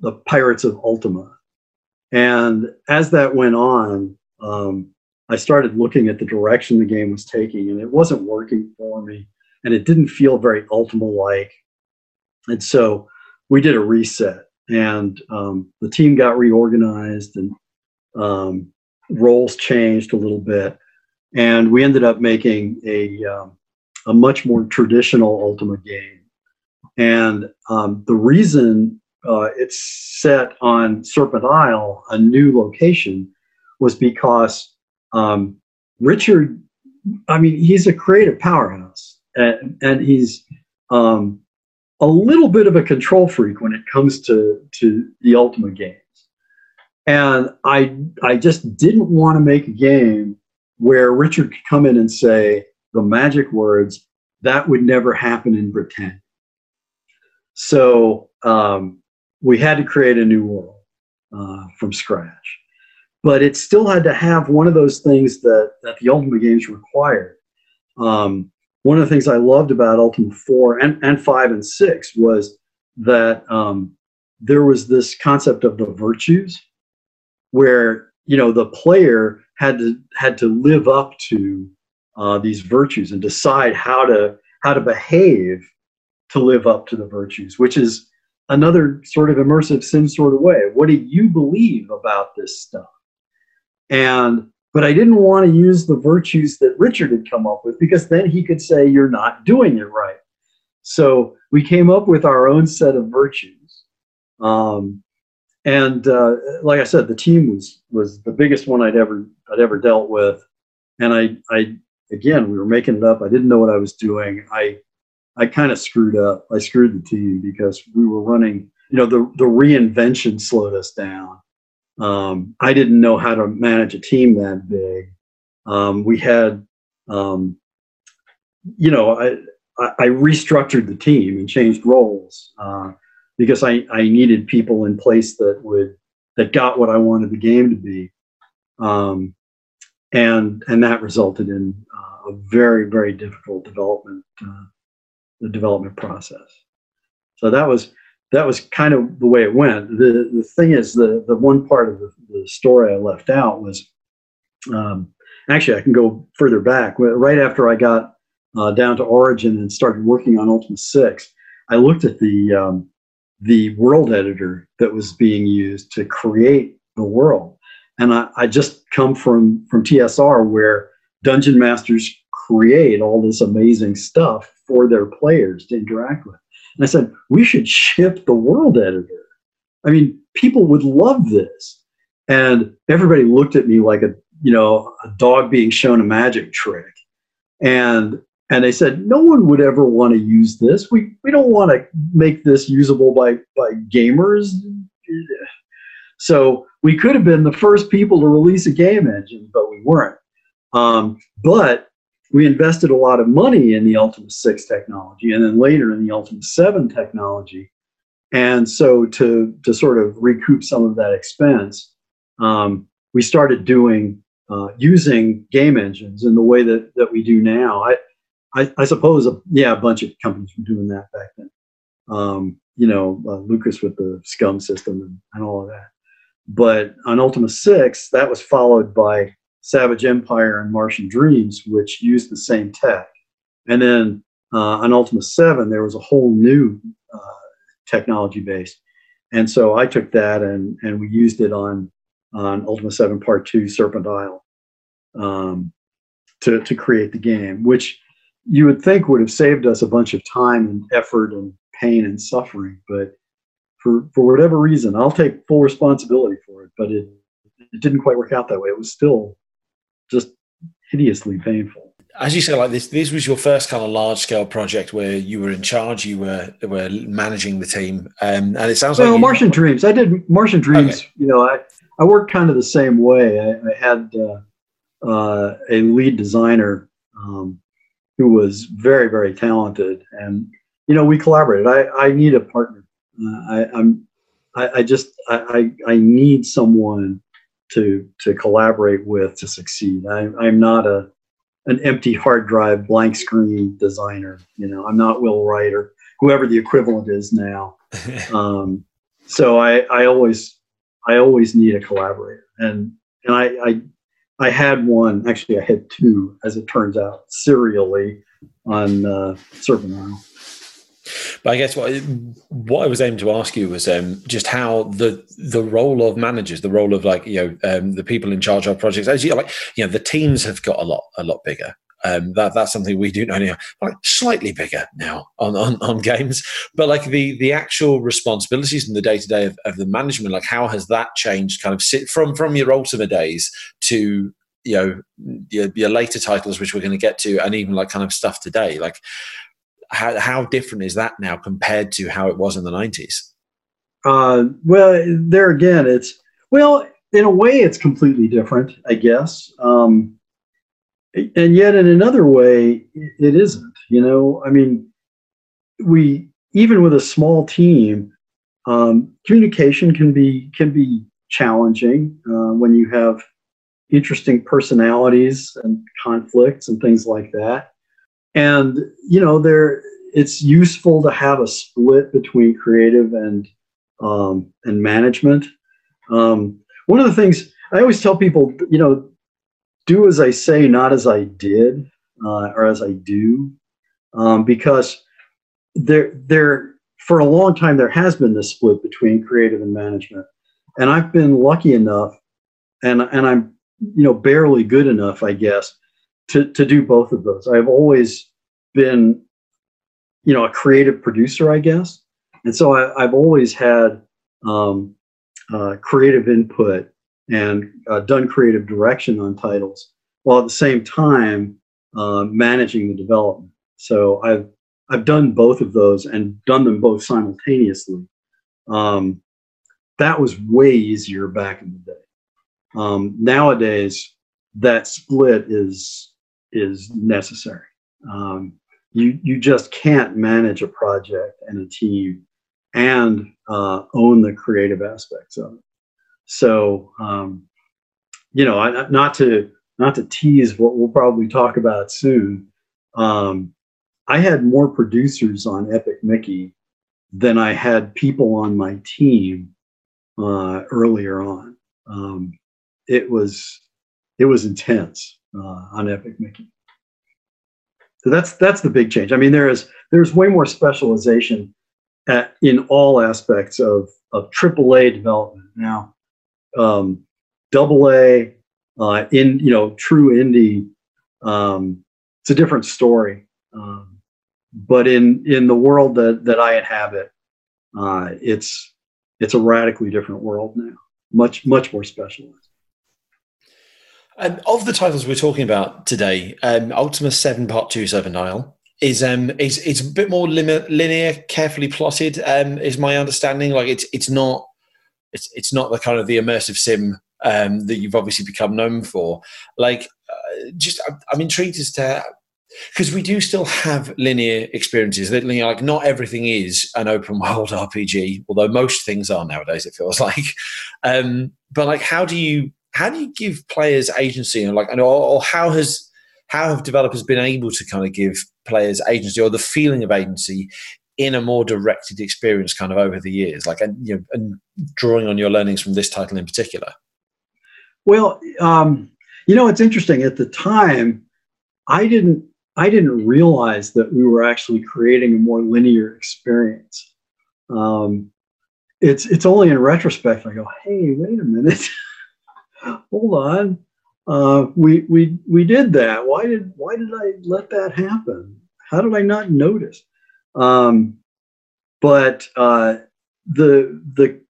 the Pirates of Ultima. And as that went on, um, I started looking at the direction the game was taking, and it wasn't working for me and it didn't feel very Ultima like. And so we did a reset, and um, the team got reorganized, and um, roles changed a little bit, and we ended up making a um, a much more traditional Ultima game. And um, the reason uh, it's set on Serpent Isle, a new location, was because um, Richard. I mean, he's a creative powerhouse and, and he's um, a little bit of a control freak when it comes to to the Ultima games. And I I just didn't want to make a game where Richard could come in and say the magic words that would never happen in Britain. So um, we had to create a new world uh, from scratch, but it still had to have one of those things that that the Ultima games required. Um, one of the things I loved about Ultima 4 and, and 5 and 6 was that um, there was this concept of the virtues where you know the player had to had to live up to uh, these virtues and decide how to how to behave to live up to the virtues which is another sort of immersive sim sort of way what do you believe about this stuff and but I didn't want to use the virtues that Richard had come up with because then he could say, You're not doing it right. So we came up with our own set of virtues. Um, and uh, like I said, the team was was the biggest one I'd ever I'd ever dealt with. And I I again we were making it up. I didn't know what I was doing. I I kind of screwed up. I screwed the team because we were running, you know, the the reinvention slowed us down. Um, I didn't know how to manage a team that big. Um, we had, um, you know, I, I, restructured the team and changed roles uh, because I, I needed people in place that would that got what I wanted the game to be, um, and and that resulted in uh, a very very difficult development uh, the development process. So that was that was kind of the way it went. The the thing is, the the one part of the, the story I left out was um, actually I can go further back. Right after I got uh, down to Origin and started working on Ultima 6, I looked at the um, the world editor that was being used to create the world, and I, I just come from from TSR where dungeon masters create all this amazing stuff for their players to interact with. And I said, we should ship the world editor. I mean, people would love this. And everybody looked at me like a, you know, a dog being shown a magic trick. And and they said, no one would ever want to use this. We we don't want to make this usable by by gamers. So we could have been the first people to release a game engine, but we weren't. Um, but we invested a lot of money in the Ultima 6 technology and then later in the Ultima 7 technology. And so to, to sort of recoup some of that expense, um, we started doing uh, using game engines in the way that, that we do now. I, I, I suppose, uh, yeah, a bunch of companies were doing that back then. Um, you know, uh, Lucas with the SCUMM system and, and all of that. But on Ultima 6, that was followed by Savage Empire and Martian Dreams, which used the same tech. And then uh, on Ultima 7, there was a whole new uh, technology base. And so I took that and, and we used it on, on Ultima 7 Part 2 Serpent Isle um, to, to create the game, which you would think would have saved us a bunch of time and effort and pain and suffering. But for, for whatever reason, I'll take full responsibility for it, but it, it didn't quite work out that way. It was still just hideously painful. As you say, like this, this was your first kind of large scale project where you were in charge, you were were managing the team, um, and it sounds well, like Martian Dreams. I did Martian Dreams. Okay. You know, I I worked kind of the same way. I, I had uh, uh, a lead designer um, who was very very talented, and you know we collaborated. I I need a partner. Uh, I, I'm I, I just I, I I need someone to to collaborate with to succeed. I, I'm not a an empty hard drive blank screen designer. You know, I'm not Will Wright or whoever the equivalent is now. um, so I, I always I always need a collaborator, and and I, I I had one actually I had two as it turns out serially on uh, Serpent Isle. But I guess what what I was aiming to ask you was um, just how the the role of managers, the role of like you know um, the people in charge of projects, as you like you know the teams have got a lot a lot bigger. Um, that that's something we do know now, like slightly bigger now on, on, on games. But like the the actual responsibilities and the day to day of the management, like how has that changed? Kind of sit from from your Ultima days to you know your, your later titles, which we're going to get to, and even like kind of stuff today. Like how, how different is that now compared to how it was in the 90s? Uh, well, there again, it's, well, in a way, it's completely different, I guess. Um, and yet, in another way, it isn't. You know, I mean, we, even with a small team, um, communication can be can be challenging uh, when you have interesting personalities and conflicts and things like that and you know there it's useful to have a split between creative and um, and management. Um, one of the things i always tell people you know do as i say not as i did uh, or as i do. Um, because there there for a long time there has been this split between creative and management. And i've been lucky enough and and i'm you know barely good enough i guess to, to do both of those. I've always been, you know, a creative producer, I guess. And so I, have always had um, uh, creative input and uh, done creative direction on titles while at the same time uh, managing the development. So I've I've done both of those and done them both simultaneously. Um, that was way easier back in the day. Um, nowadays, that split is is necessary. Um, you you just can't manage a project and a team and uh, own the creative aspects of it. So um, you know, I, not to not to tease what we'll probably talk about soon. Um, I had more producers on Epic Mickey than I had people on my team uh, earlier on. Um, it was it was intense on Epic Mickey. So that's that's the big change. I mean, there is there's way more specialization at, in all aspects of of AAA development now. Um, double A, uh, in you know, true indie, um, it's a different story. Um, but in in the world that that I inhabit, uh, it's it's a radically different world now, much much more specialized. Um, of the titles we're talking about today, um, Ultima Seven Part Two Serpent Isle is um is it's a bit more linear, carefully plotted. Um, is my understanding. Like it's it's not it's it's not the kind of the immersive sim um, that you've obviously become known for. Like, uh, just I'm, I'm intrigued as to because we do still have linear experiences. That you like not everything is an open world RPG, although most things are nowadays. It feels like, um, but like, how do you how do you give players agency? And like, or, or how has how have developers been able to kind of give players agency or the feeling of agency in a more directed experience kind of over the years? Like and you know and drawing on your learnings from this title in particular. Well um, you know it's interesting. At the time i didn't I didn't realize that we were actually creating a more linear experience. Um, it's it's only in retrospect I go, hey, wait a minute, hold on, uh, we we we did that. Why did why did I let that happen? How did I not notice? Um, but uh, the the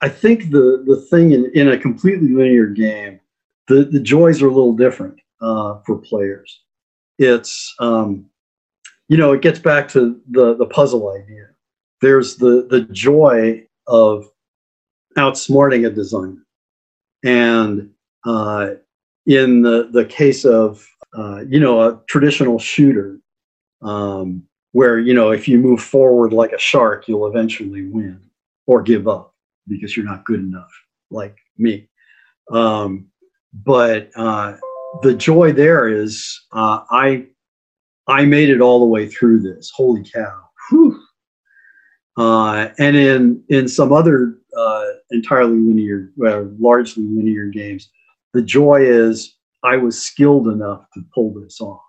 I think the the thing in, in a completely linear game, the the joys are a little different uh, for players it's um, you know it gets back to the the puzzle idea there's the the joy of outsmarting a designer and uh, in the the case of uh, you know a traditional shooter um, where you know if you move forward like a shark you'll eventually win or give up because you're not good enough like me um, but uh, the joy there is uh, I I made it all the way through this. Holy cow! Uh, and in in some other uh, entirely linear, largely linear games, the joy is I was skilled enough to pull this off.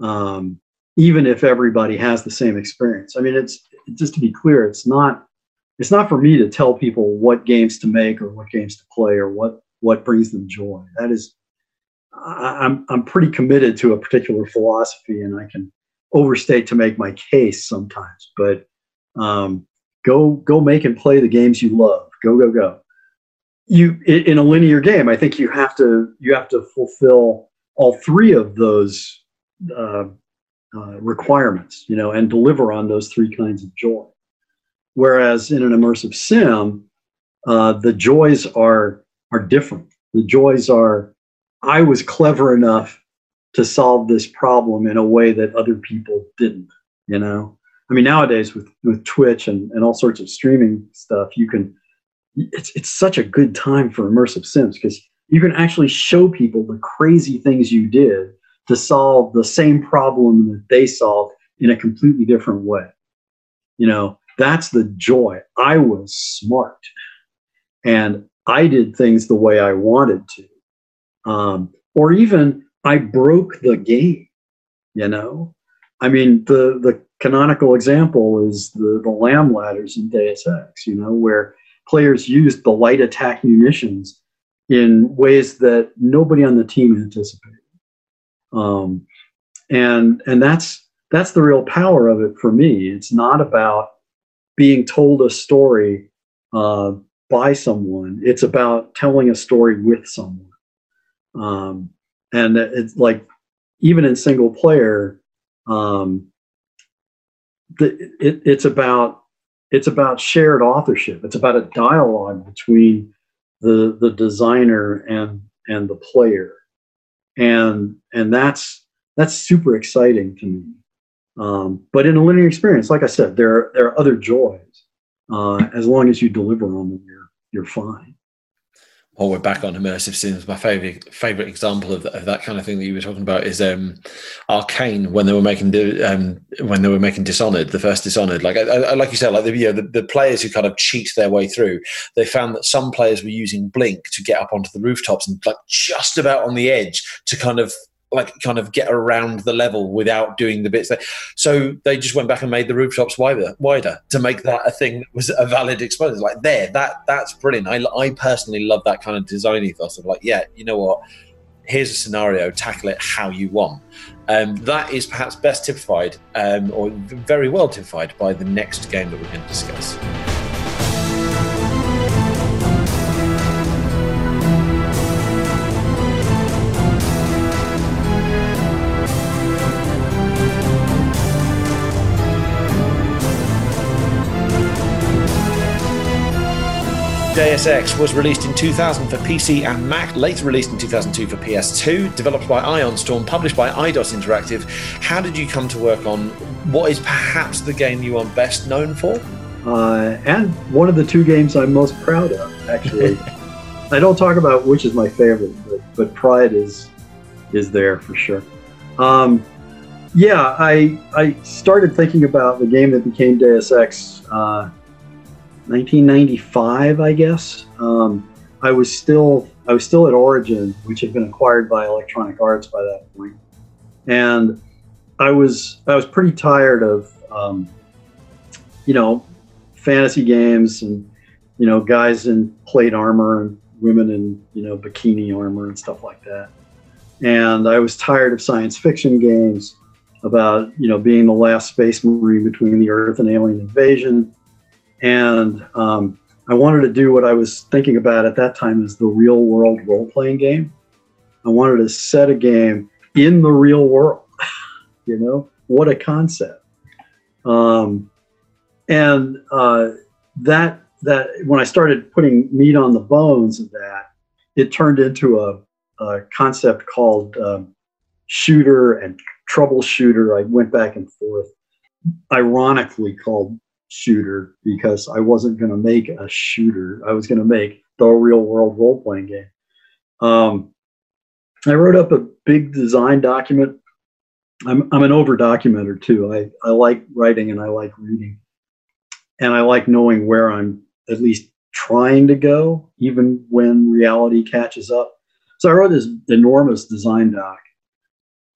Um, even if everybody has the same experience. I mean, it's just to be clear, it's not it's not for me to tell people what games to make or what games to play or what what brings them joy. That is I'm I'm pretty committed to a particular philosophy, and I can overstate to make my case sometimes. But um, go go make and play the games you love. Go go go. You in a linear game, I think you have to you have to fulfill all three of those uh, uh, requirements, you know, and deliver on those three kinds of joy. Whereas in an immersive sim, uh, the joys are are different. The joys are I was clever enough to solve this problem in a way that other people didn't, you know? I mean, nowadays with, with Twitch and, and all sorts of streaming stuff, you can, it's, it's such a good time for immersive sims because you can actually show people the crazy things you did to solve the same problem that they solved in a completely different way. You know, that's the joy. I was smart and I did things the way I wanted to um, or even I broke the game. You know, I mean the the canonical example is the the LAM ladders in Deus Ex. You know, where players used the light attack munitions in ways that nobody on the team anticipated. Um, and and that's that's the real power of it for me. It's not about being told a story uh, by someone. It's about telling a story with someone. Um, and it's like even in single player, um, the, it, it's about it's about shared authorship. It's about a dialogue between the the designer and and the player, and and that's that's super exciting to me. Um, but in a linear experience, like I said, there are, there are other joys. Uh, as long as you deliver on them, you're you're fine while we're back on immersive sims, my favorite favorite example of, of, that kind of thing that you were talking about is um, Arkane when they were making um, when they were making Dishonored, the first Dishonored. Like I, I, like you said, like the, you know, the, the players who kind of cheat their way through, they found that some players were using Blink to get up onto the rooftops and like just about on the edge to kind of like kind of get around the level without doing the bits. So they just went back and made the rooftops wider, wider to make that a thing that was a valid exposure. Like there, that that's brilliant. I, I personally love that kind of design ethos of like, yeah, you know what? Here's a scenario, tackle it how you want. Um, that is perhaps best typified, um, or very well typified, by the next game that we're going to discuss. Deus Ex was released in 2000 for PC and Mac, later released in 2002 for PS2, developed by Ion Storm, published by Eidos Interactive. How did you come to work on what is perhaps the game you are best known for? Uh, and one of the two games I'm most proud of, actually. I don't talk about which is my favorite, but, but pride is is there for sure. Um, yeah, I I started thinking about the game that became Deus Ex uh, 1995, I guess. Um, I was still I was still at Origin, which had been acquired by Electronic Arts by that point, and I was I was pretty tired of um, you know fantasy games and you know guys in plate armor and women in you know bikini armor and stuff like that. And I was tired of science fiction games about you know being the last space marine between the Earth and alien invasion and um, I wanted to do what I was thinking about at that time is the real world role playing game. I wanted to set a game in the real world. you know, what a concept. Um, and uh, that that when I started putting meat on the bones of that, it turned into a, a concept called um, shooter and troubleshooter. I went back and forth, ironically called shooter because I wasn't going to make a shooter. I was going to make the real world role playing game. Um, I wrote up a big design document. I'm, I'm an over documenter too. I, I like writing and I like reading. And I like knowing where I'm at least trying to go, even when reality catches up. So I wrote this enormous design doc,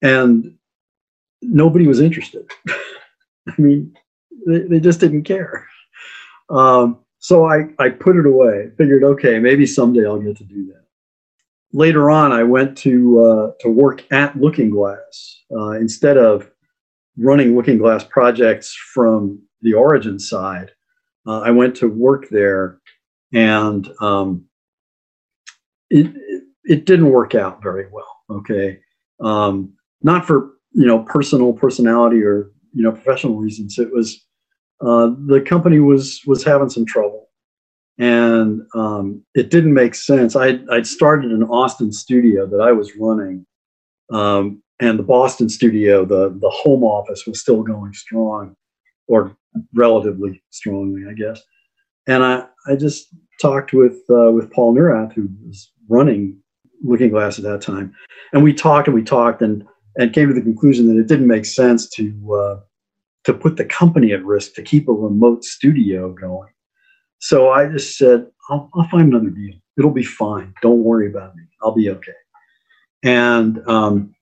and nobody was interested. I mean, they, they just didn't care. Um, so I, I put it away, figured, okay, maybe someday I'll get to do that. Later on, I went to, uh, to work at Looking Glass uh, instead of running Looking Glass projects from the origin side. Uh, I went to work there and um, it, it, didn't work out very well. Okay. Um, not for, you know, personal personality or, you know, professional reasons. It was, uh, the company was was having some trouble, and um, it didn't make sense. I I'd started an Austin studio that I was running, um, and the Boston studio, the the home office, was still going strong, or relatively strongly, I guess. And I I just talked with uh, with Paul Neurath, who was running Looking Glass at that time, and we talked and we talked and and came to the conclusion that it didn't make sense to uh, to put the company at risk to keep a remote studio going. So I just said, I'll, I'll find another deal. It'll be fine. Don't worry about me. I'll be okay. And um,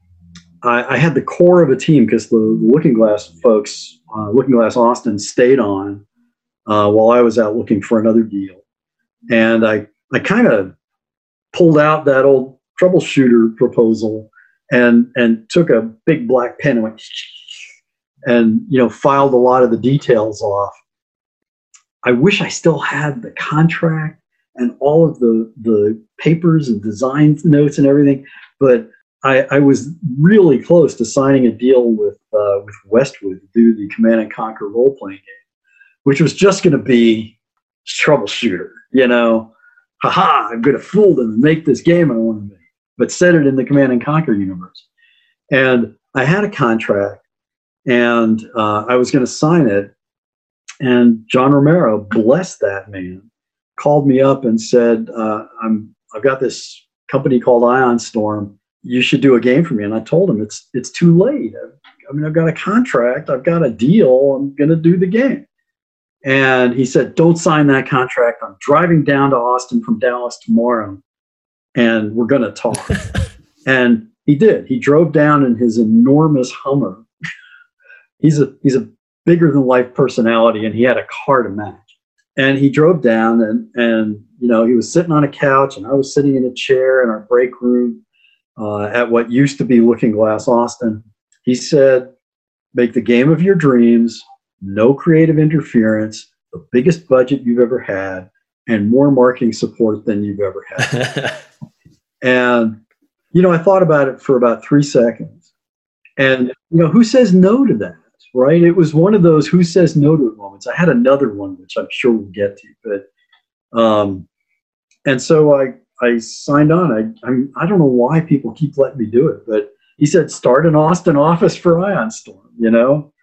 I, I, had the core of a team because the, Looking Glass folks, uh, Looking Glass Austin, stayed on uh, while I was out looking for another deal. And I, I kind of pulled out that old troubleshooter proposal and and took a big black pen and went and you know filed a lot of the details off. I wish I still had the contract and all of the the papers and design notes and everything, but I, I was really close to signing a deal with uh, with Westwood to do the Command and Conquer role playing game, which was just going to be troubleshooter. You know, haha, I'm going to fool them and make this game I want to make, but set it in the Command and Conquer universe. And I had a contract and uh, I was going to sign it. And John Romero, bless that man, called me up and said, uh, "I'm I've got this company called Ion Storm. You should do a game for me." And I told him it's it's too late. I mean, I've got a contract. I've got a deal. I'm going to do the game. And he said, "Don't sign that contract. I'm driving down to Austin from Dallas tomorrow, and we're going to talk." and he did. He drove down in his enormous Hummer. He's a he's a bigger than life personality, and he had a car to match. And he drove down, and and you know he was sitting on a couch, and I was sitting in a chair in our break room uh, at what used to be Looking Glass Austin. He said, "Make the game of your dreams. No creative interference. The biggest budget you've ever had." And more marketing support than you've ever had. and you know, I thought about it for about three seconds. And, you know, who says no to that, right? It was one of those who says no to moments. I had another one, which I'm sure we'll get to, but, um, and so I, I signed on. I, I'm, I don't know why people keep letting me do it, but he said, start an Austin office for Ion Storm, you know?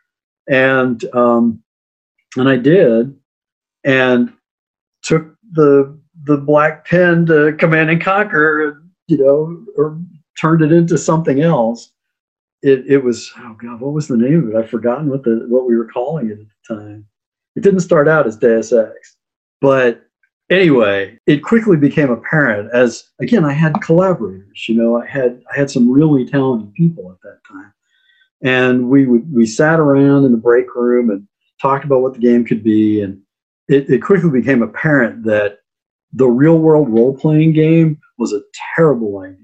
And, um, and I did, and took the, the black pen to command and conquer you know, or turned it into something else. It, it was oh god, what was the name of it? I've forgotten what the what we were calling it at the time. It didn't start out as Deus Ex, but anyway, it quickly became apparent as again I had collaborators. You know, I had I had some really talented people at that time, and we would we sat around in the break room and talked about what the game could be, and it, it quickly became apparent that the real world role playing game was a terrible idea.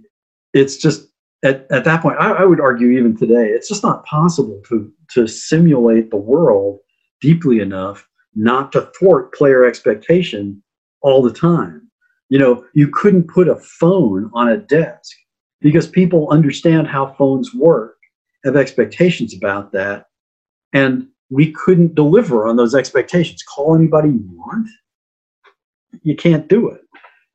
It's just at, at that point, I, I would argue even today, it's just not possible to, to simulate the world deeply enough not to thwart player expectation all the time. You know, you couldn't put a phone on a desk because people understand how phones work, have expectations about that, and we couldn't deliver on those expectations. Call anybody you want. You can't do it.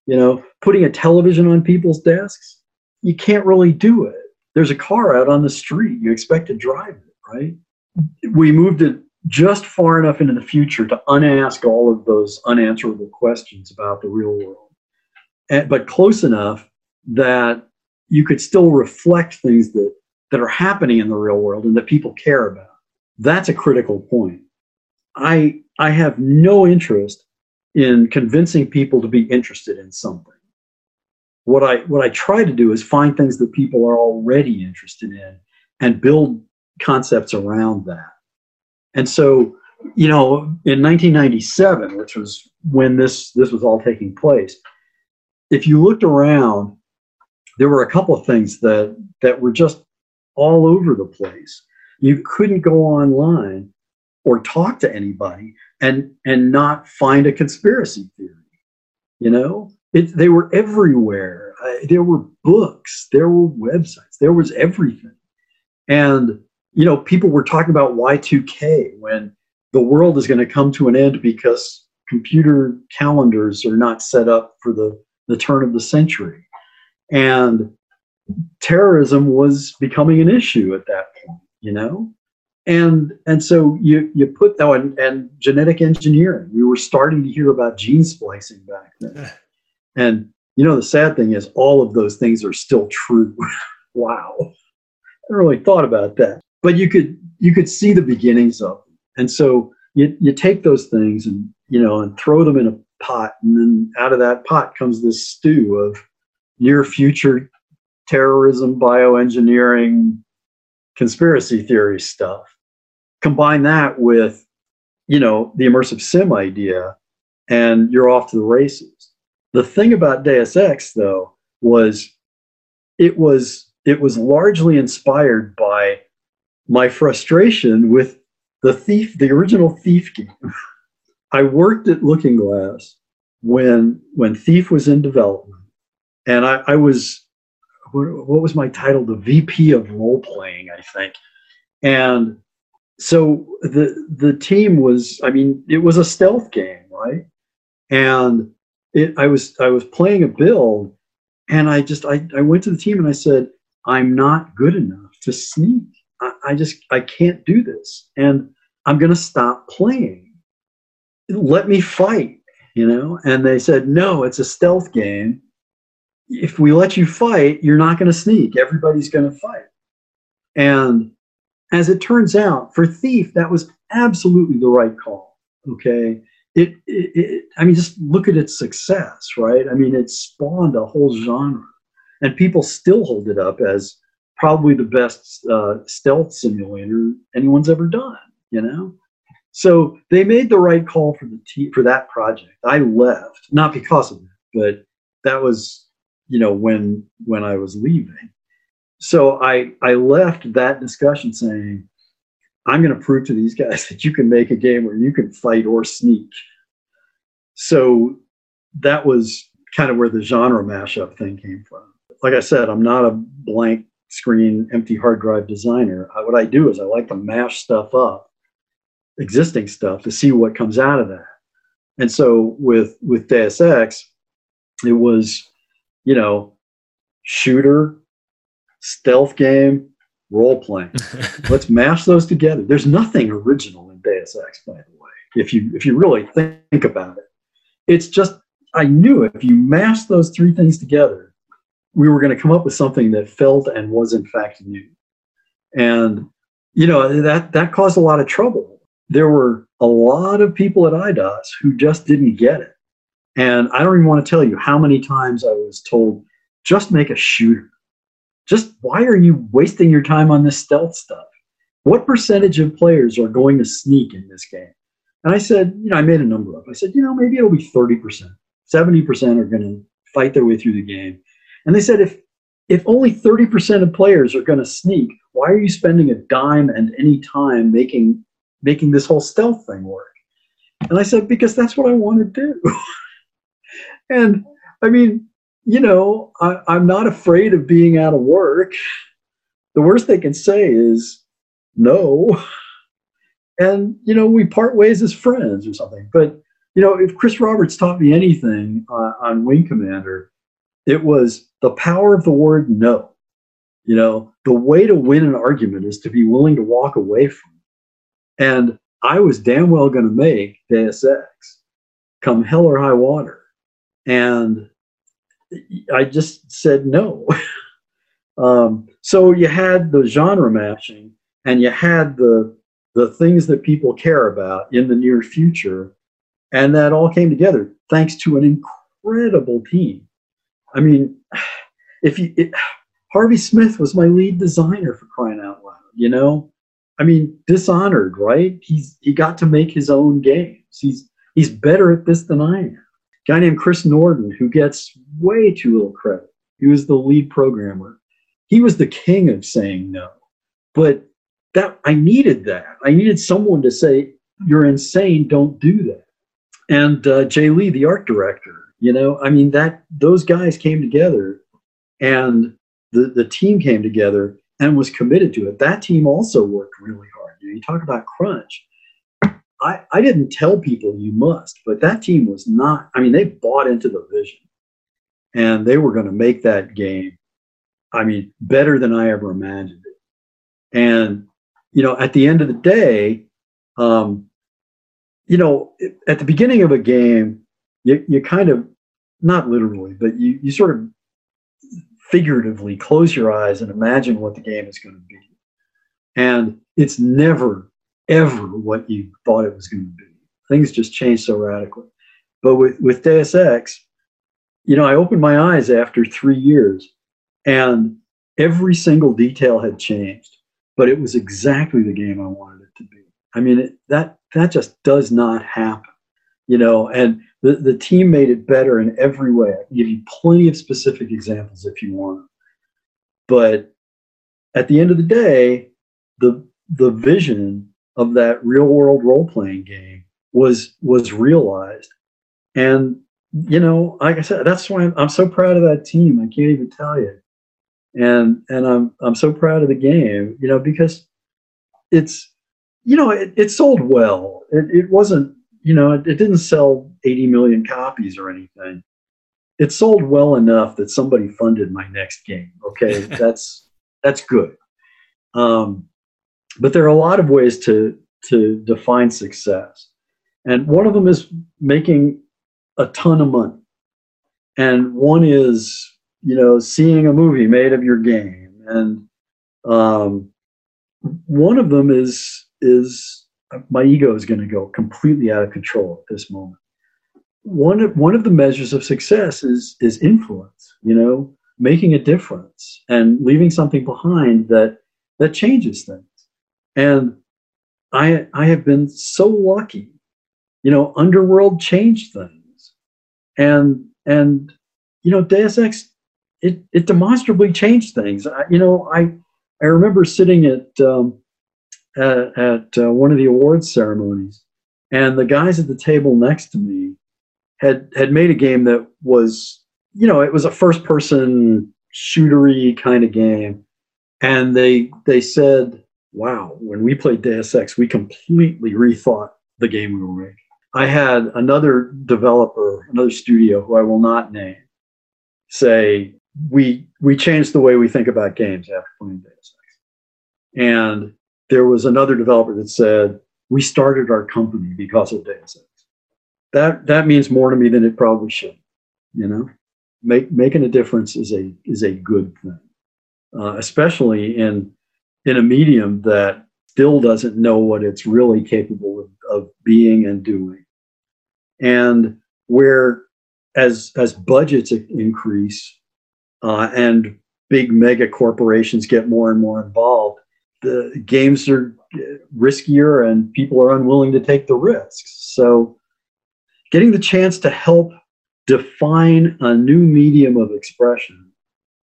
You know, putting a television on people's desks, you can't really do it. There's a car out on the street. You expect to drive it, right? We moved it just far enough into the future to unask all of those unanswerable questions about the real world, and, but close enough that you could still reflect things that, that are happening in the real world and that people care about. That's a critical point. I, I have no interest in convincing people to be interested in something. What I what I try to do is find things that people are already interested in and build concepts around that. And so, you know, in 1997, which was when this this was all taking place, if you looked around, there were a couple of things that that were just all over the place. You couldn't go online or talk to anybody and and not find a conspiracy theory. You know, it, they were everywhere. Uh, there were books, there were websites, there was everything, and you know, people were talking about Y2K when the world is going to come to an end because computer calendars are not set up for the, the turn of the century. And terrorism was becoming an issue at that point, you know? and and so you you put oh and, and genetic engineering we were starting to hear about gene splicing back then and you know the sad thing is all of those things are still true. Wow. I really thought about that. But you could you could see the beginnings of them. And so you, you take those things and you know and throw them in a pot. And then out of that pot comes this stew of near future terrorism bioengineering conspiracy theory stuff. Combine that with you know the immersive sim idea and you're off to the races the thing about deus ex though was it was it was largely inspired by my frustration with the thief the original thief game. I worked at looking glass when when thief was in development and i, I was what, what was my title? The vp of role playing i think. And so the the team was i mean it was a stealth game right? And it, i was i was playing a build and i just I, I went to the team and i said i'm not good enough to sneak. I, I just i can't do this and i'm going to stop playing. Let me fight you know? And they said no it's a stealth game. If we let you fight you're not going to sneak. Everybody's going to fight. And as it turns out, for Thief, that was absolutely the right call. Okay. It, it, it, I mean, just look at its success, right? I mean, it spawned a whole genre, and people still hold it up as probably the best uh, stealth simulator anyone's ever done. You know, so they made the right call for the te- for that project. I left not because of it, but that was you know when when I was leaving. So I I left that discussion saying I'm going to prove to these guys that you can make a game where you can fight or sneak. So that was kind of where the genre mashup thing came from. Like I said, I'm not a blank screen, empty hard drive designer. I, what I do is I like to mash stuff up, existing stuff, to see what comes out of that. And so with with Deus Ex, it was, you know, shooter, stealth game, role playing. Let's mash those together. There's nothing original in Deus Ex, by the way. If you if you really think about it, it's just I knew if you mash those three things together, we were going to come up with something that felt and was in fact new. And you know that that caused a lot of trouble. There were a lot of people at Eidos who just didn't get it. And I don't even want to tell you how many times I was told, just make a shooter just why are you wasting your time on this stealth stuff? What percentage of players are going to sneak in this game? And I said, you know, I made a number up. I said, you know, maybe it'll be 30%. 70% are going to fight their way through the game. And they said, if if only 30% of players are going to sneak, why are you spending a dime and any time making making this whole stealth thing work? And I said, because that's what I want to do. and I mean, you know, I, I'm not afraid of being out of work. The worst they can say is no. And, you know, we part ways as friends or something. But, you know, if Chris Roberts taught me anything uh, on Wing Commander, it was the power of the word no. You know, the way to win an argument is to be willing to walk away from it. And I was damn well going to make Deus Ex come hell or high water. And I just said no. um, so you had the genre matching, and you had the the things that people care about in the near future, and that all came together thanks to an incredible team. I mean, if you it, Harvey Smith was my lead designer for crying out loud, you know. I mean, dishonored, right? He's he got to make his own games. He's he's better at this than I am guy named Chris Norden, who gets way too little credit. He was the lead programmer. He was the king of saying no. But that I needed that. I needed someone to say, "You're insane. Don't do that." And uh, Jay Lee, the art director, you know, I mean that those guys came together, and the the team came together and was committed to it. That team also worked really hard. You, know, you talk about crunch. I, I didn't tell people you must, but that team was not, I mean, they bought into the vision and they were going to make that game, I mean, better than I ever imagined it. And, you know, at the end of the day, um, you know, at the beginning of a game, you, you kind of, not literally, but you, you sort of figuratively close your eyes and imagine what the game is going to be. And it's never ever what you thought it was going to be. Things just changed so radically. But with, with Deus Ex, you know, I opened my eyes after three years and every single detail had changed, but it was exactly the game I wanted it to be. I mean, it, that, that just does not happen, you know, and the, the team made it better in every way. I can give you plenty of specific examples if you want. But at the end of the day, the, the vision of that real world role playing game was was realized. And you know like i said that's why I'm, I'm so proud of that team. I can't even tell you. And and i'm i'm so proud of the game you know because it's you know it, it sold well. It, it wasn't you know it, it didn't sell 80 million copies or anything. It sold well enough that somebody funded my next game okay? That's that's good. Um but there are a lot of ways to to define success. And one of them is making a ton of money. And one is you know seeing a movie made of your game. And um, one of them is is my ego is going to go completely out of control at this moment. One of, one of the measures of success is is influence you know making a difference and leaving something behind that that changes things. And I I have been so lucky. You know, Underworld changed things. And and you know, Deus Ex it it demonstrably changed things. I, you know, I I remember sitting at um, at, at uh, one of the awards ceremonies, and the guys at the table next to me had had made a game that was you know it was a first person shootery kind of game, and they they said, "Wow, when we played Deus Ex, we completely rethought the game we were making." I had another developer, another studio who I will not name, say we we changed the way we think about games after playing Deus Ex. And there was another developer that said, we started our company because of Deus Ex. That that means more to me than it probably should. You know, Make, making a difference is a is a good thing, uh, especially in in a medium that still doesn't know what it's really capable of, of being and doing, and where as as budgets increase uh, and big mega corporations get more and more involved, the games are riskier and people are unwilling to take the risks. So, getting the chance to help define a new medium of expression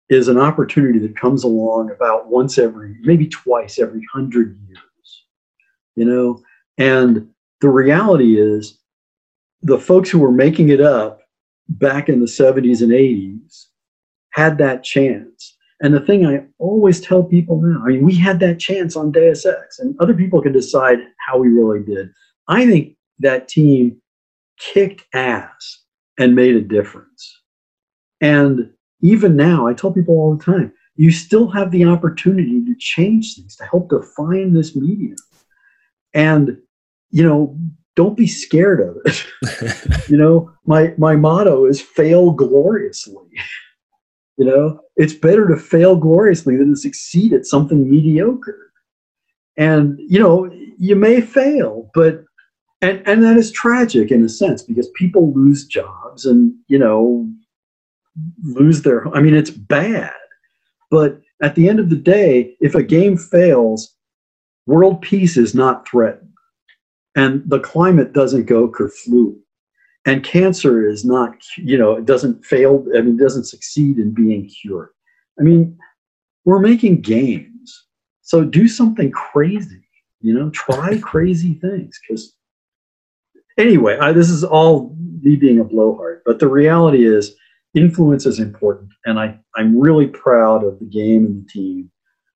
is an opportunity that comes along about once every, maybe twice every hundred years. You know, and the reality is the folks who were making it up back in the 70s and 80s had that chance. And the thing I always tell people now, I mean, we had that chance on Deus Ex, and other people can decide how we really did. I think that team kicked ass and made a difference. And even now, I tell people all the time, you still have the opportunity to change things, to help define this medium. And, you know, don't be scared of it. you know, my my motto is fail gloriously. You know, it's better to fail gloriously than to succeed at something mediocre. And, you know, you may fail, but, and, and that is tragic in a sense because people lose jobs and, you know, lose their, I mean, it's bad. But at the end of the day, if a game fails, world peace is not threatened. And the climate doesn't go kerflooey and cancer is not you know it doesn't fail i mean it doesn't succeed in being cured. I mean we're making games so do something crazy you know try crazy things. Because anyway I, this is all me being a blowhard but the reality is influence is important and I, i'm really proud of the game and the team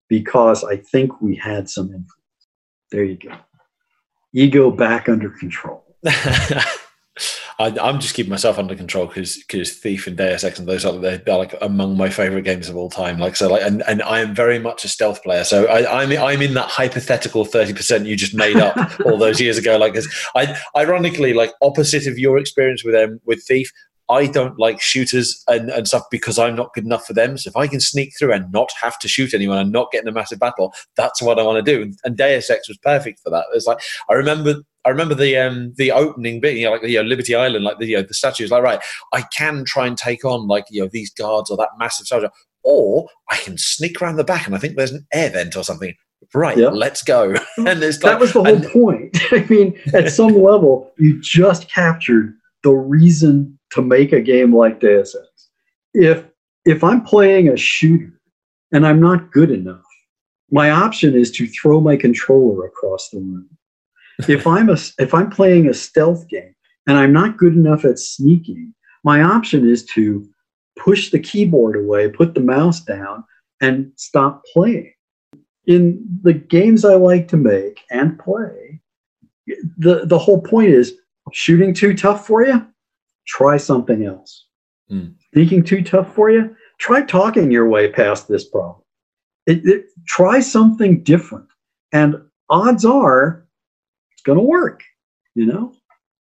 because i think we had some influence there you go ego back under control I, am just keeping myself under control because because Thief and Deus Ex and those are they're, they're, like among my favorite games of all time. Like so, like and, and I am very much a stealth player. So I, I'm I'm in that hypothetical thirty percent you just made up all those years ago. Like, I ironically like opposite of your experience with them with Thief. I don't like shooters and, and stuff because I'm not good enough for them. So if I can sneak through and not have to shoot anyone and not get in a massive battle, that's what I want to do. And, and Deus Ex was perfect for that. It's like I remember I remember the um, the opening bit, you know, like you know, Liberty Island, like the you know, the statues. Like, right, I can try and take on like you know these guards or that massive soldier, or I can sneak around the back and I think there's an air vent or something. Right, let's go. and it's that was the whole and, point. I mean, at some level, you just captured the reason to make a game like Deus Ex. If if I'm playing a shooter and I'm not good enough, my option is to throw my controller across the room if I'm a if I'm playing a stealth game and I'm not good enough at sneaking, my option is to push the keyboard away, put the mouse down, and stop playing. In the games I like to make and play, the, the whole point is shooting too tough for you? Try something else. Mm. Sneaking too tough for you? Try talking your way past this problem. It, it, try something different. And odds are it's going to work, you know?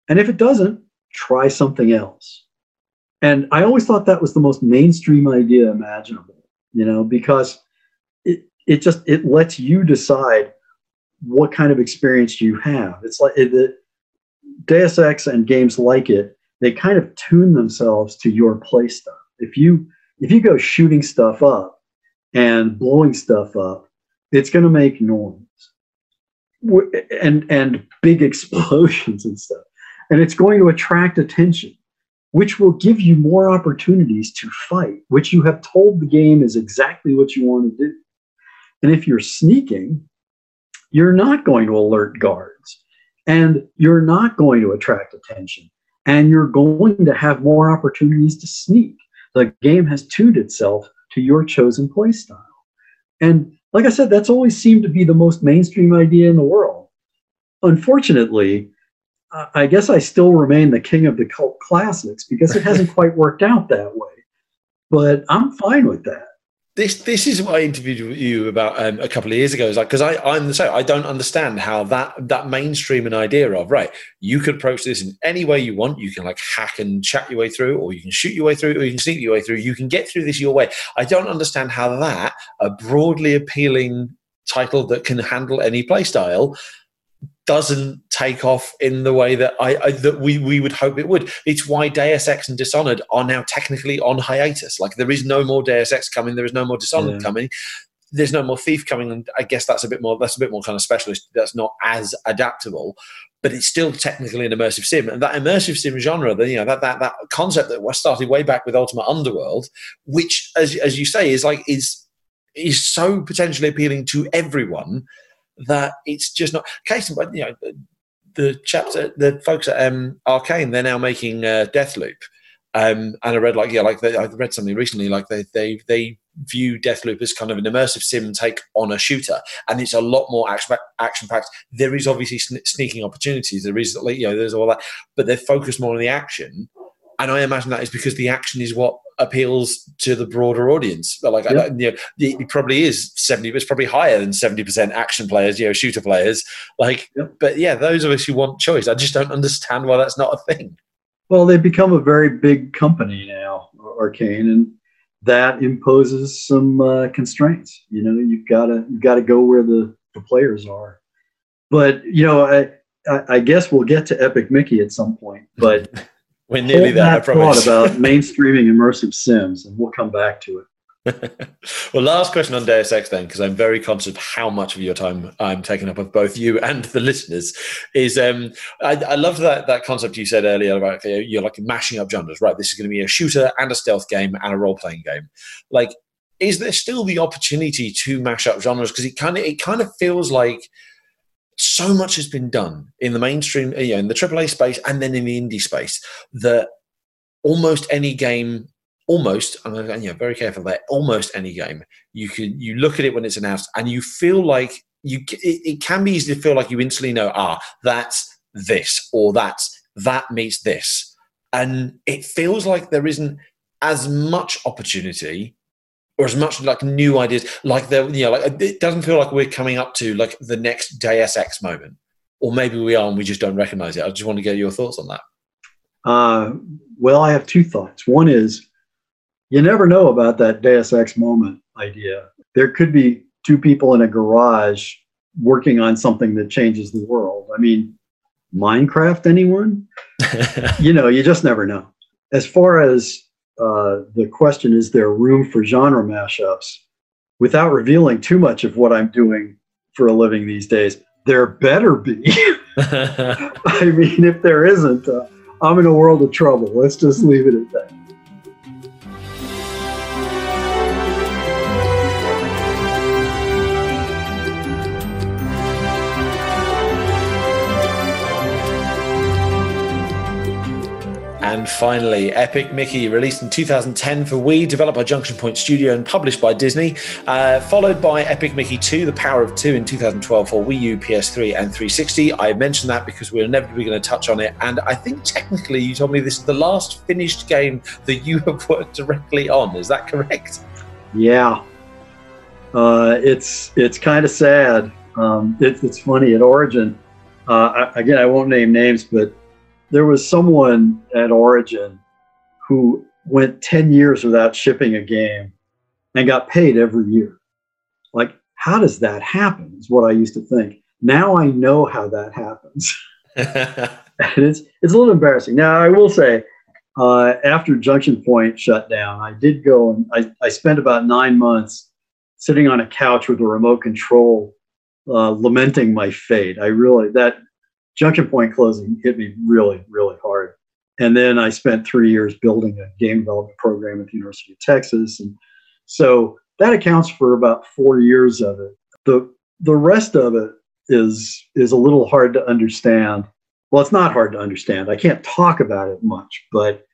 And if it doesn't, try something else. And I always thought that was the most mainstream idea imaginable, you know, because it, it just it lets you decide what kind of experience you have. It's like the Deus Ex and games like it, they kind of tune themselves to your play style. If you if you go shooting stuff up and blowing stuff up, it's going to make noise. And and big explosions and stuff, and it's going to attract attention, which will give you more opportunities to fight, which you have told the game is exactly what you want to do. And if you're sneaking, you're not going to alert guards, and you're not going to attract attention, and you're going to have more opportunities to sneak. The game has tuned itself to your chosen playstyle. And like I said, that's always seemed to be the most mainstream idea in the world. Unfortunately, I guess I still remain the king of the cult classics because it hasn't quite worked out that way. But I'm fine with that this this is what I interviewed you about um, a couple of years ago. Is like because I I'm the same. I don't understand how that that mainstream an idea of right. You can approach this in any way you want. You can like hack and chat your way through, or you can shoot your way through, or you can sneak your way through. You can get through this your way. I don't understand how that a broadly appealing title that can handle any playstyle doesn't take off in the way that I, I, that we we would hope it would. It's why Deus Ex and Dishonored are now technically on hiatus. Like there is no more Deus Ex coming. There is no more Dishonored coming. There's no more Thief coming, and I guess that's a bit more. That's a bit more kind of specialist. That's not as adaptable, but it's still technically an immersive sim. And that immersive sim genre, the, you know, that that that concept that was started way back with Ultima Underworld, which, as as you say, is like is is so potentially appealing to everyone that it's just not. Case in point, you know, the chapter, the folks at um, Arkane, they're now making uh, Deathloop. Um, and I read like yeah, like they, I read something recently, like they they they view Deathloop as kind of an immersive sim take on a shooter, and it's a lot more action action packed. There is obviously sneaking opportunities. There is you know there's all that, but they're focused more on the action. And I imagine that is because the action is what appeals to the broader audience. Like, yeah. I, you know, it probably is seventy. It's probably higher than seventy percent action players, you know, shooter players. Like, yeah. but yeah, those of us who want choice, I just don't understand why that's not a thing. Well, they've become a very big company now, Arkane, and that imposes some uh, constraints. You know, you've got to you've got to go where the, the players are. But you know, I, I, I guess we'll get to Epic Mickey at some point. But We're nearly there. I promise. About mainstreaming immersive sims, and we'll come back to it. well, last question on Deus Ex then, because I'm very conscious of how much of your time I'm taking up with both you and the listeners. Is um, I, I love that that concept you said earlier about you you're like mashing up genres, right? This is going to be a shooter and a stealth game and a role playing game. Like, is there still the opportunity to mash up genres? Because it kind of it kind of feels like so much has been done in the mainstream, you know, in the AAA space and then in the indie space that almost any game, almost, I'm you know, very careful there, almost any game, you can you look at it when it's announced and you feel like you it, it can be easy to feel like you instantly know, ah, that's this or that's that meets this. And it feels like there isn't as much opportunity or as much like new ideas like there you know like it doesn't feel like we're coming up to like the next deus ex moment. Or maybe we are and we just don't recognize it. I just want to get your thoughts on that. Uh, well i have two thoughts. One is you never know about that deus ex moment idea. There could be two people in a garage working on something that changes the world. I mean minecraft anyone? You know you just never know. As far as uh, the question is there room for genre mashups? Without revealing too much of what I'm doing for a living these days, there better be. I mean, if there isn't, uh, I'm in a world of trouble. Let's just leave it at that. And finally, Epic Mickey, released in 2010 for Wii, developed by Junction Point Studio and published by Disney, uh, followed by Epic Mickey 2, The Power of Two in 2012 for Wii U, PS3, and 360. I mentioned that because we're inevitably going to touch on it. And I think technically you told me this is the last finished game that you have worked directly on. Is that correct? Yeah. Uh, it's it's kind of sad. Um, it, it's funny at Origin. Uh, I, again, I won't name names, but there was someone at Origin who went 10 years without shipping a game and got paid every year. Like, how does that happen? Is what I used to think. Now I know how that happens. and it's it's a little embarrassing. Now I will say, uh, after Junction Point shut down, I did go and I, I spent about nine months sitting on a couch with a remote control, uh, lamenting my fate. I really, that Junction Point closing hit me really, really hard. And then I spent three years building a game development program at the University of Texas. And so that accounts for about four years of it. The, the rest of it is, is a little hard to understand. Well, it's not hard to understand. I can't talk about it much, but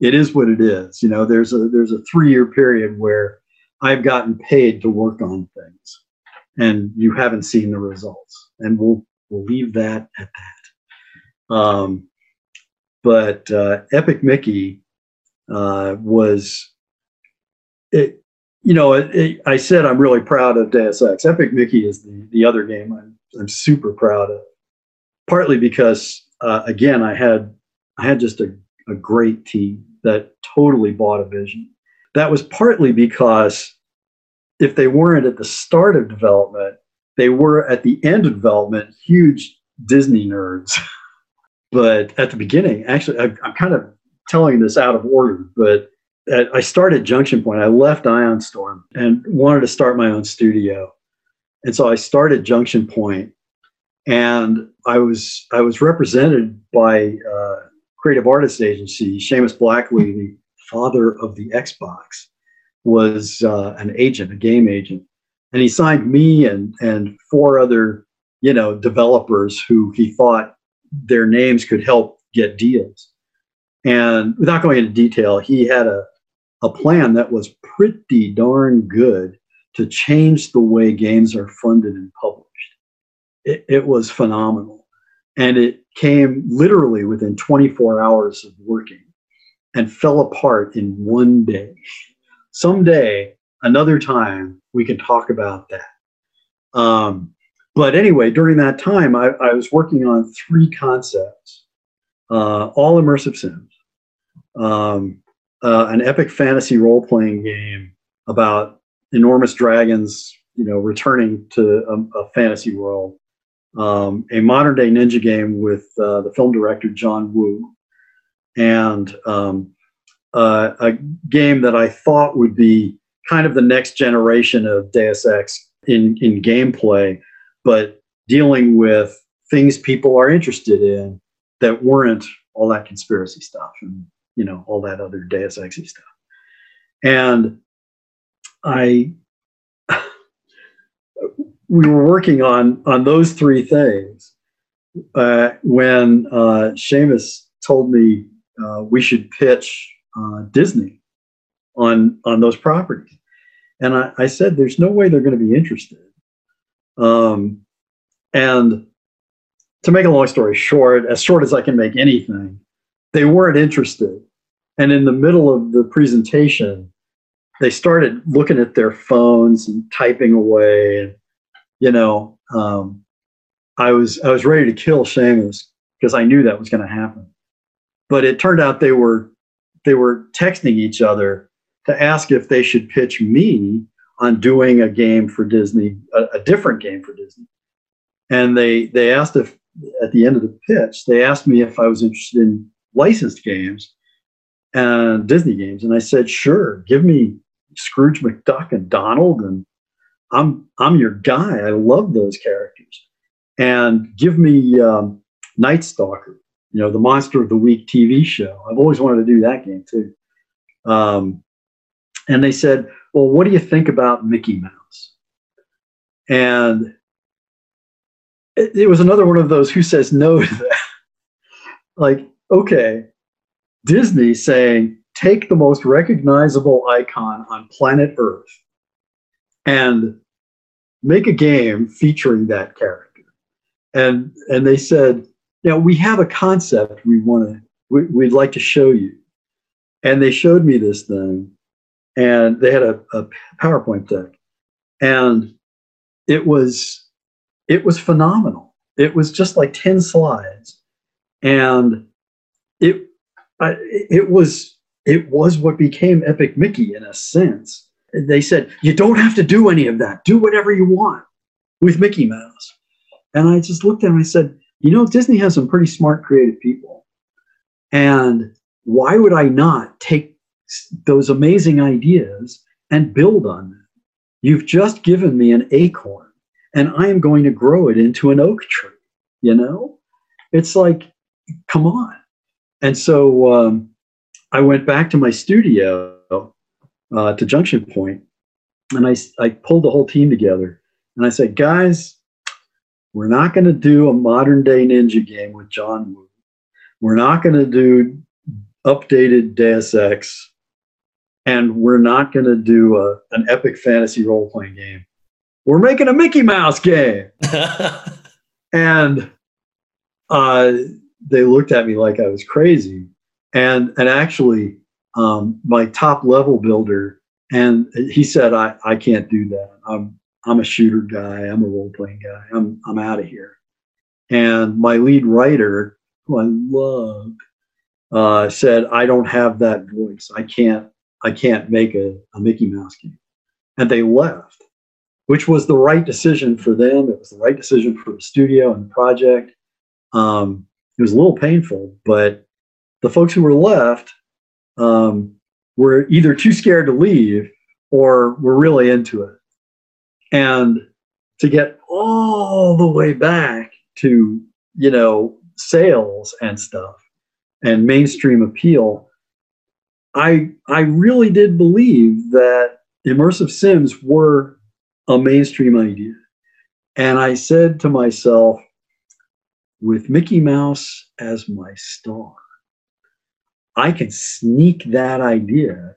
it is what it is. You know, there's a, there's a three year period where I've gotten paid to work on things and you haven't seen the results. And we'll, we'll leave that at that. Um, but uh, Epic Mickey uh, was, it, you know, it, it, I said I'm really proud of Deus Ex. Epic Mickey is the, the other game I'm, I'm super proud of, partly because, uh, again, I had I had just a, a great team that totally bought a vision. That was partly because if they weren't at the start of development, they were at the end of development huge Disney nerds. but at the beginning, actually, I, I'm kind of telling this out of order, but I started Junction Point. I left Ion Storm and wanted to start my own studio. And so I started Junction Point, and I was I was represented by uh, creative artist agency. Seamus Blackley, the father of the Xbox, was uh, an agent, a game agent, and he signed me and and four other you know developers who he thought their names could help get deals. And without going into detail, he had a a plan that was pretty darn good to change the way games are funded and published. It, it was phenomenal. And it came literally within 24 hours of working and fell apart in one day. Someday, another time, we can talk about that. Um, but anyway, during that time, I, I was working on three concepts, uh, all immersive sims. Um, uh, an epic fantasy role playing game about enormous dragons, you know, returning to a, a fantasy world. Um, a modern day ninja game with uh, the film director John Woo, and um, uh, a game that I thought would be kind of the next generation of Deus Ex in in gameplay, but dealing with things people are interested in that weren't all that conspiracy stuff and you know all that other Deus Ex stuff. And I we were working on on those three things uh, when uh, Seamus told me uh, we should pitch uh, Disney on on those properties, and I, I said, "There's no way they're going to be interested." Um, and to make a long story short, as short as I can make anything, they weren't interested. And in the middle of the presentation, they started looking at their phones and typing away. And, you know, um, I was I was ready to kill Seamus because I knew that was going to happen. But it turned out they were they were texting each other to ask if they should pitch me on doing a game for Disney, a, a different game for Disney. And they they asked if at the end of the pitch, they asked me if I was interested in licensed games and Disney games. And I said, sure, give me Scrooge McDuck and Donald, and I'm I'm your guy. I love those characters. And give me um, Night Stalker, you know, the Monster of the Week TV show. I've always wanted to do that game too. Um, and they said, well, what do you think about Mickey Mouse? And it, it was another one of those who says no to that. like, okay, Disney saying, take the most recognizable icon on planet Earth and make a game featuring that character. And and they said, you know, we have a concept we want to we, we'd like to show you. And they showed me this thing, and they had a, a PowerPoint deck, and it was it was phenomenal. It was just like 10 slides. And it I, it was it was what became Epic Mickey in a sense. They said you don't have to do any of that. Do whatever you want with Mickey Mouse. And I just looked at him. and I said, you know, Disney has some pretty smart, creative people, and why would I not take those amazing ideas and build on them? You've just given me an acorn and I am going to grow it into an oak tree. You know, it's like, come on. And so um, I went back to my studio uh, to Junction Point and I, I pulled the whole team together and I said, guys, we're not going to do a modern day ninja game with John Woo. We're not going to do updated Deus Ex. And we're not going to do a, an epic fantasy role playing game. We're making a Mickey Mouse game. and uh, they looked at me like I was crazy. And, and actually, um, my top level builder, and he said, I, I can't do that. I'm, I'm a shooter guy. I'm a role playing guy. I'm, I'm out of here. And my lead writer, who I love, uh, said, I don't have that voice. I can't, I can't make a, a Mickey Mouse game. And they left, which was the right decision for them. It was the right decision for the studio and the project. Um, it was a little painful, but the folks who were left um, were either too scared to leave or were really into it. And to get all the way back to, you know, sales and stuff and mainstream appeal, I I really did believe that immersive sims were a mainstream idea. And I said to myself, with Mickey Mouse as my star, I can sneak that idea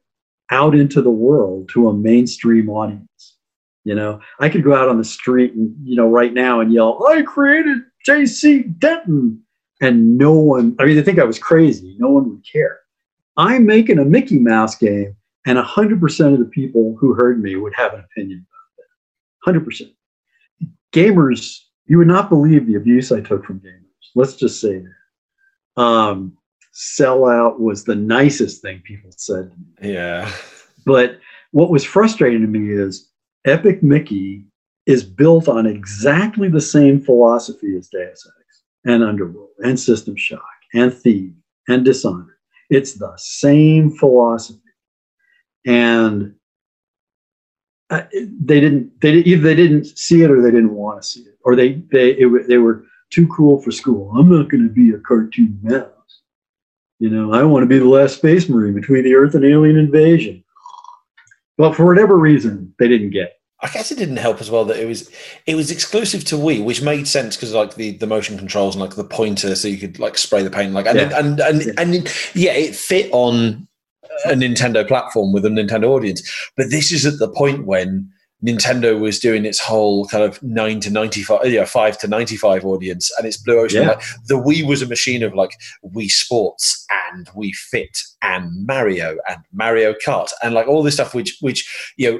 out into the world to a mainstream audience. You know, I could go out on the street and, you know, right now and yell, I created JC Denton. And no one, I mean, they think I was crazy. No one would care. I'm making a Mickey Mouse game, and 100% of the people who heard me would have an opinion about that. 100%. Gamers, you would not believe the abuse I took from gamers. Let's just say that. Um, sellout was the nicest thing people said to me. Yeah. But what was frustrating to me is Epic Mickey is built on exactly the same philosophy as Deus Ex and Underworld and System Shock and Thief and Dishonored. It's the same philosophy. And uh, they didn't they either they didn't see it or they didn't want to see it or they they it, they were too cool for school. I'm not going to be a cartoon mouse. You know, I want to be the last space marine between the Earth and alien invasion. But for whatever reason, they didn't get. I guess it didn't help as well that it was it was exclusive to Wii, which made sense because like the, the motion controls and like the pointer, so you could like spray the paint, like and yeah. and, and, and, and yeah, it fit on a Nintendo platform with a Nintendo audience. But this is at the point when Nintendo was doing its whole kind of nine to ninety five, oh, yeah, five to ninety five audience, and it's Blue Ocean. Yeah. Like, the Wii was a machine of like Wii Sports and Wii Fit and Mario and Mario Kart and like all this stuff, which which you know,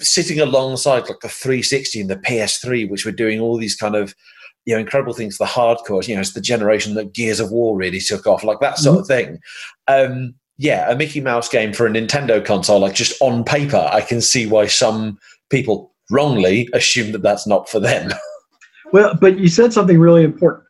sitting alongside like the 360 and the PS3, which were doing all these kind of you know incredible things. for The hardcore, you know, it's the generation that Gears of War really took off, like that sort mm-hmm. of thing. Um, yeah, a Mickey Mouse game for a Nintendo console, like just on paper, I can see why some people wrongly assume that that's not for them. well, but you said something really important.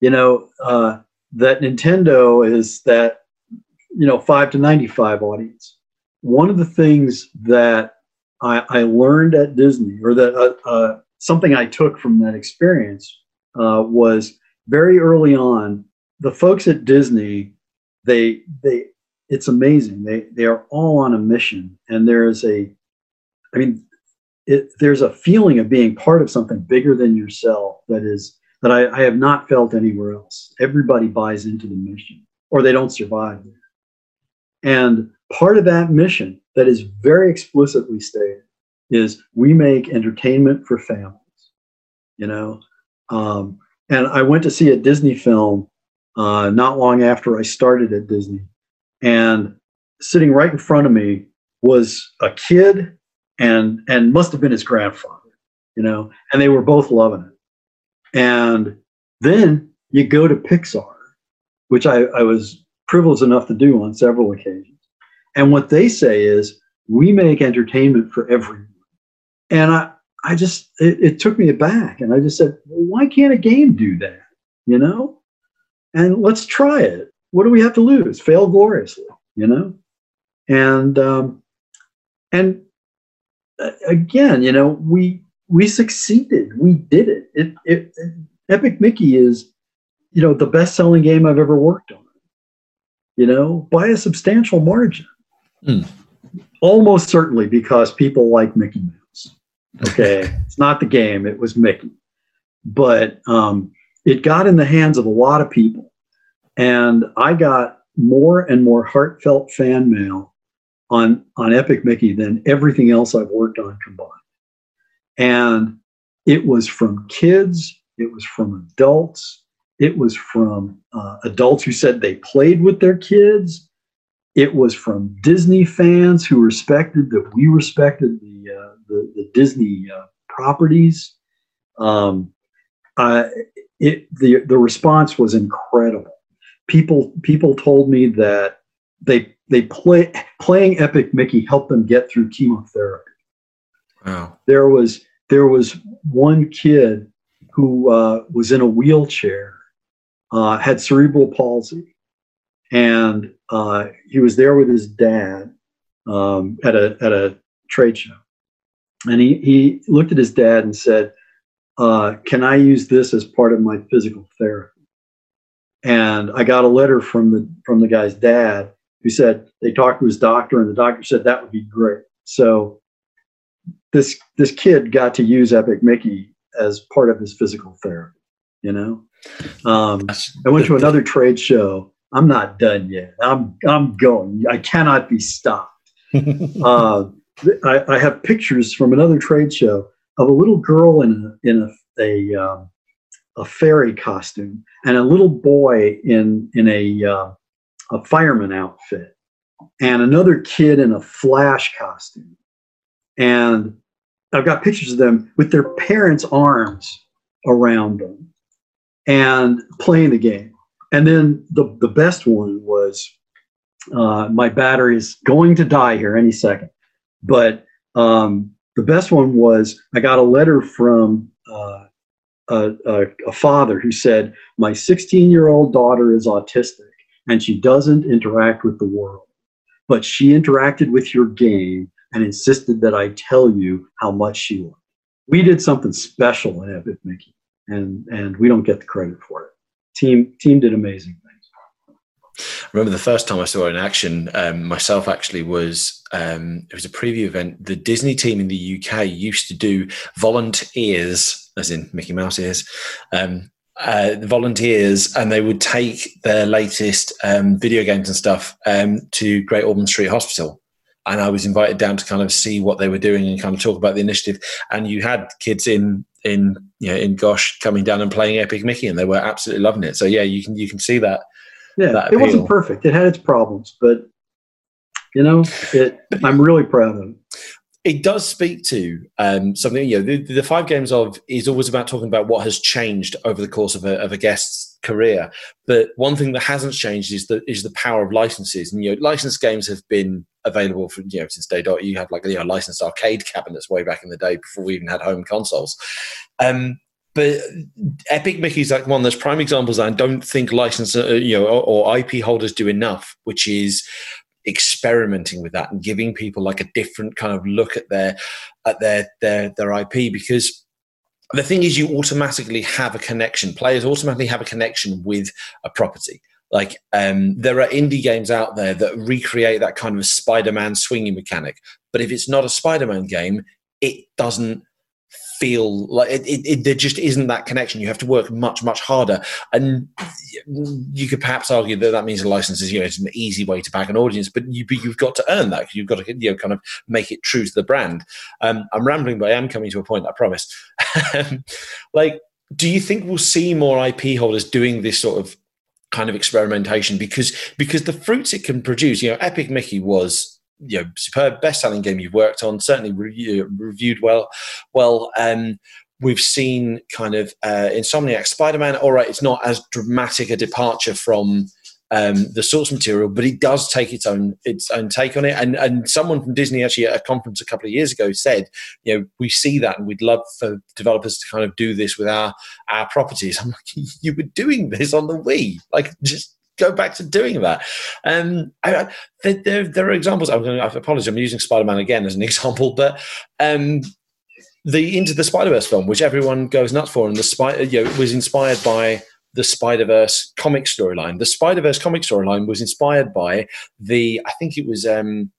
You know, uh, that Nintendo is that, you know, five to 95 audience. One of the things that I, I learned at Disney, or that uh, uh, something I took from that experience, uh, was very early on, the folks at Disney, they, they, it's amazing. They they are all on a mission, and there is a, I mean, it, there's a feeling of being part of something bigger than yourself that is that I, I have not felt anywhere else. Everybody buys into the mission, or they don't survive. And part of that mission that is very explicitly stated is we make entertainment for families. You know, um, and I went to see a Disney film uh, not long after I started at Disney, and sitting right in front of me was a kid and and must have been his grandfather you know? And they were both loving it. And then you go to pixar which I, I was privileged enough to do on several occasions and what they say is we make entertainment for everyone and i i just it, it took me aback and i just said well, why can't a game do that you know and let's try it what do we have to lose? Fail gloriously, you know? And, um, and uh, again, you know, we, we succeeded. We did it. It, it. Epic Mickey is, you know, the best selling game I've ever worked on, you know, by a substantial margin. Mm. Almost certainly because people like Mickey Mouse. Okay. it's not the game, it was Mickey. But um, it got in the hands of a lot of people. And I got more and more heartfelt fan mail on, on Epic Mickey than everything else I've worked on combined. And it was from kids, it was from adults, it was from uh, adults who said they played with their kids. It was from Disney fans who respected that we respected the uh, the, the, Disney uh, properties. Um, it, the the response was incredible. People people told me that they they play playing Epic Mickey helped them get through chemotherapy. Wow. There was there was one kid who uh, was in a wheelchair, uh, had cerebral palsy, and uh, he was there with his dad um, at a at a trade show, and he he looked at his dad and said, uh, "Can I use this as part of my physical therapy?" And I got a letter from the from the guy's dad who said they talked to his doctor, and the doctor said that would be great. So this this kid got to use Epic Mickey as part of his physical therapy. You know, um, I went to another trade show. I'm not done yet. I'm I'm going. I cannot be stopped. uh, I, I, have pictures from another trade show of a little girl in a in a a, um, a fairy costume and a little boy in in a uh, a fireman outfit and another kid in a flash costume and I've got pictures of them with their parents' arms around them and playing the game. And then the, the best one was uh, my battery is going to die here any second. But um, the best one was I got a letter from uh, a, a, a father who said, My 16 year old daughter is autistic and she doesn't interact with the world, but she interacted with your game and insisted that I tell you how much she loved. We did something special in Epic Mickey, and and we don't get the credit for it. Team team did amazing things. I remember the first time I saw it in action um, myself. Actually, was um, it was a preview event. The Disney team in the UK used to do volunteers, as in Mickey Mouse ears, um, uh, volunteers and they would take their latest um, video games and stuff um, to Great Ormond Street Hospital and I was invited down to kind of see what they were doing and kind of talk about the initiative. And you had kids in in you know in GOSH coming down and playing Epic Mickey, and they were absolutely loving it. So yeah, you can you can see that. Yeah, that it wasn't perfect. It had its problems, but you know, it. I'm really proud of it it does speak to um, something. You know, the, the, five games of is always about talking about what has changed over the course of a, of a guest's career. But one thing that hasn't changed is the is the power of licenses. And you know, licensed games have been available for you know since day dot. You had like you know licensed arcade cabinets way back in the day before we even had home consoles. Um, but Epic Mickey's like one of those prime examples. I don't think license, uh, you know, or, or IP holders do enough, which is experimenting with that and giving people like a different kind of look at their at their their their IP because the thing is you automatically have a connection. Players automatically have a connection with a property. Like um, there are indie games out there that recreate that kind of spider-man swinging mechanic. But if it's not a spider-man game it doesn't feel like it, it, it, there just isn't that connection. You have to work much, much harder. And you could perhaps argue that that means a license is, you know, it's an easy way to pack an audience, but you, have got to earn that. You've got to, you know, kind of make it true to the brand. Um, I'm rambling, but I am coming to a point, I promise. like, do you think we'll see more IP holders doing this sort of kind of experimentation because because the fruits it can produce you know epic mickey was you know superb best selling game you've worked on certainly re- reviewed well well um, we've seen kind of uh, insomniac spider-man all right it's not as dramatic a departure from um, the source material, but it does take its own its own take on it. And and someone from Disney actually at a conference a couple of years ago said, you know, we see that and we'd love for developers to kind of do this with our our properties. I'm like, you were doing this on the Wii, like just go back to doing that. Um, I, I, there, there are examples. I'm going I apologize. I'm using Spider Man again as an example, but um, the Into the Spider Verse film, which everyone goes nuts for, and the spider, you know, was inspired by the Spider Verse comic storyline. The Spider Verse comic storyline was inspired by the, I think it was. Um,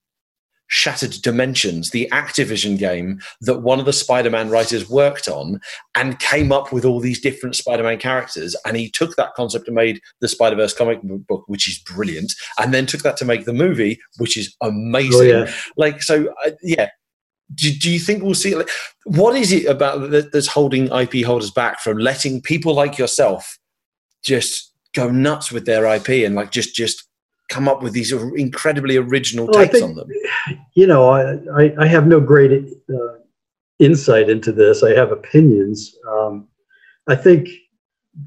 Shattered Dimensions, the Activision game that one of the Spider Man writers worked on and came up with all these different Spider Man characters. And he took that concept and made the Spider Verse comic book, which is brilliant, and then took that to make the movie, which is amazing. Oh, yeah. Like, so, uh, yeah. Do, do you think we'll see? Like, what is it about that, that's holding IP holders back from letting people like yourself just go nuts with their IP and like just just come up with these incredibly original well, takes think, on them? You know, I, I, I have no great uh, insight into this. I have opinions. Um, I think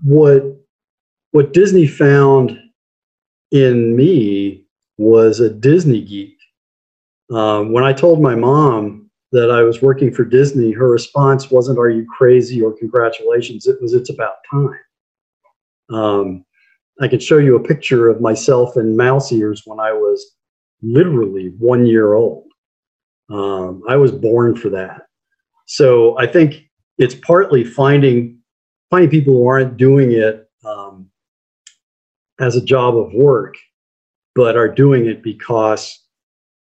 what what Disney found in me was a Disney geek. Um, when I told my mom that I was working for Disney, her response wasn't "Are you crazy?" or "Congratulations." It was "It's about time." Um, I can show you a picture of myself in mouse ears when I was literally one year old. Um, I was born for that. So I think it's partly finding finding people who aren't doing it um, as a job of work, but are doing it because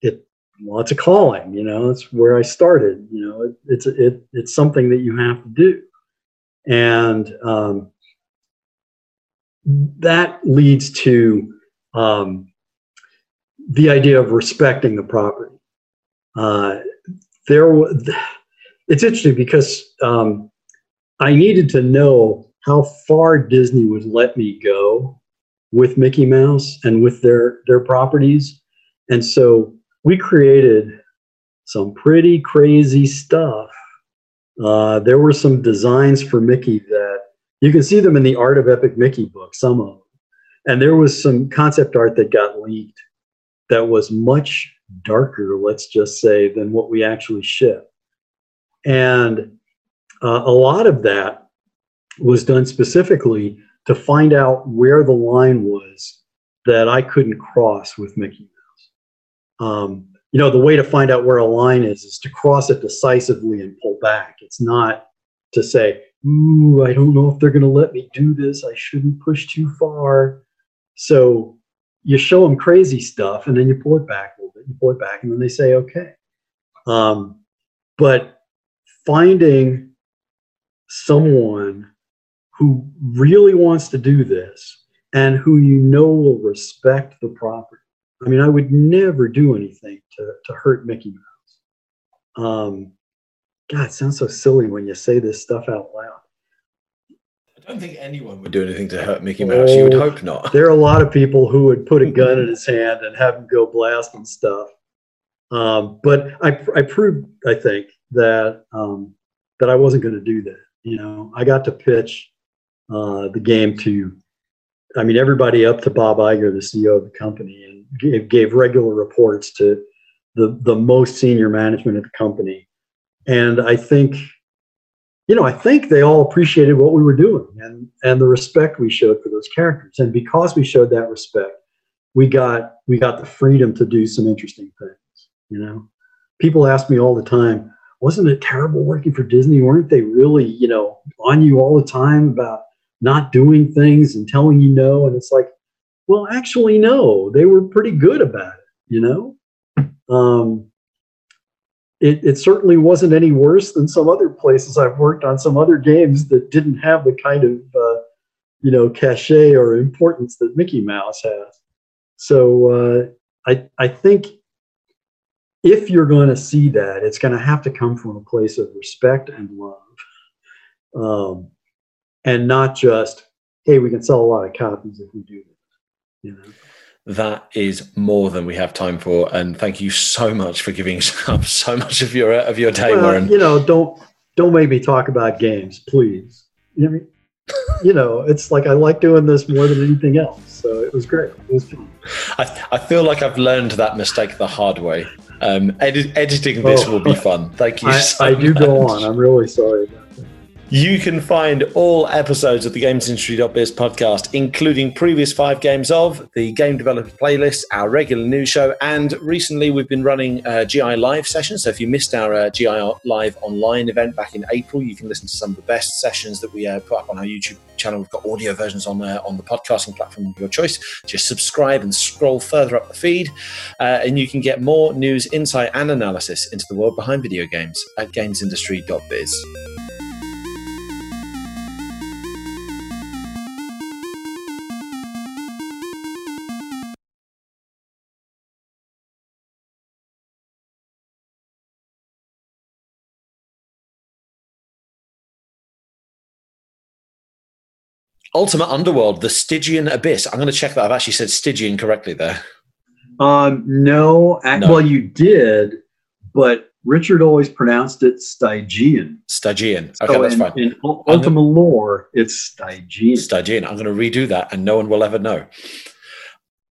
it well, it's a calling. You know, it's where I started. You know, it, it's it it's something that you have to do, and um, that leads to um, the idea of respecting the property. Uh, there, it's interesting because um, I needed to know how far Disney would let me go with Mickey Mouse and with their their properties, and so we created some pretty crazy stuff. Uh, there were some designs for Mickey that you can see them in the Art of Epic Mickey book, some of them. And there was some concept art that got leaked that was much darker, let's just say, than what we actually shipped. And uh, a lot of that was done specifically to find out where the line was that I couldn't cross with Mickey Mouse. Um, you know, the way to find out where a line is is to cross it decisively and pull back. It's not to say, ooh, I don't know if they're going to let me do this. I shouldn't push too far. So you show them crazy stuff and then you pull it back a little bit, you pull it back, and then they say, okay. Um, but finding someone who really wants to do this and who you know will respect the property. I mean, I would never do anything to, to hurt Mickey Mouse. Um, God, it sounds so silly when you say this stuff out loud. I don't think anyone would do anything to hurt Mickey Mouse. Oh, you would oh, hope not. There are a lot of people who would put a gun in his hand and have him go blasting stuff. Um, but I, I proved, I think, that um, that I wasn't going to do that. You know, I got to pitch uh, the game to, I mean, everybody up to Bob Iger, the CEO of the company, and gave, gave regular reports to the the most senior management of the company and I think, you know, I think they all appreciated what we were doing and and the respect we showed for those characters. And because we showed that respect, we got we got the freedom to do some interesting things. You know, people ask me all the time, wasn't it terrible working for Disney? Weren't they really, you know, on you all the time about not doing things and telling you no? And it's like, well, actually, no, they were pretty good about it, you know? Um, it, it certainly wasn't any worse than some other places I've worked on some other games that didn't have the kind of uh, you know cachet or importance that Mickey Mouse has. So uh, I I think if you're going to see that, it's going to have to come from a place of respect and love, um, and not just hey, we can sell a lot of copies if we do this. You know that is more than we have time for. And thank you so much for giving up so much of your of your day, well, Warren. You know, don't don't make me talk about games, please. You know, you know, it's like I like doing this more than anything else. So it was great. It was fun. I, I feel like I've learned that mistake the hard way. Um, edit, editing this oh, will be fun. Thank you. I, so I do much. go on. I'm really sorry. You can find all episodes of the GamesIndustry.biz podcast, including previous five games of the Game Developer Playlist, our regular news show, and recently we've been running a GI Live session. So if you missed our uh, GI Live online event back in April, you can listen to some of the best sessions that we uh, put up on our YouTube channel. We've got audio versions on uh, on the podcasting platform of your choice. Just subscribe and scroll further up the feed, uh, and you can get more news, insight, and analysis into the world behind video games at GamesIndustry.biz. Ultima Underworld, the Stygian Abyss. I'm going to check that I've actually said Stygian correctly there. Um, no, no. well, you did, but Richard always pronounced it Stygian. Stygian. Okay, so that's in, fine. In Ultima gonna, lore, it's Stygian. Stygian. I'm going to redo that, and no one will ever know.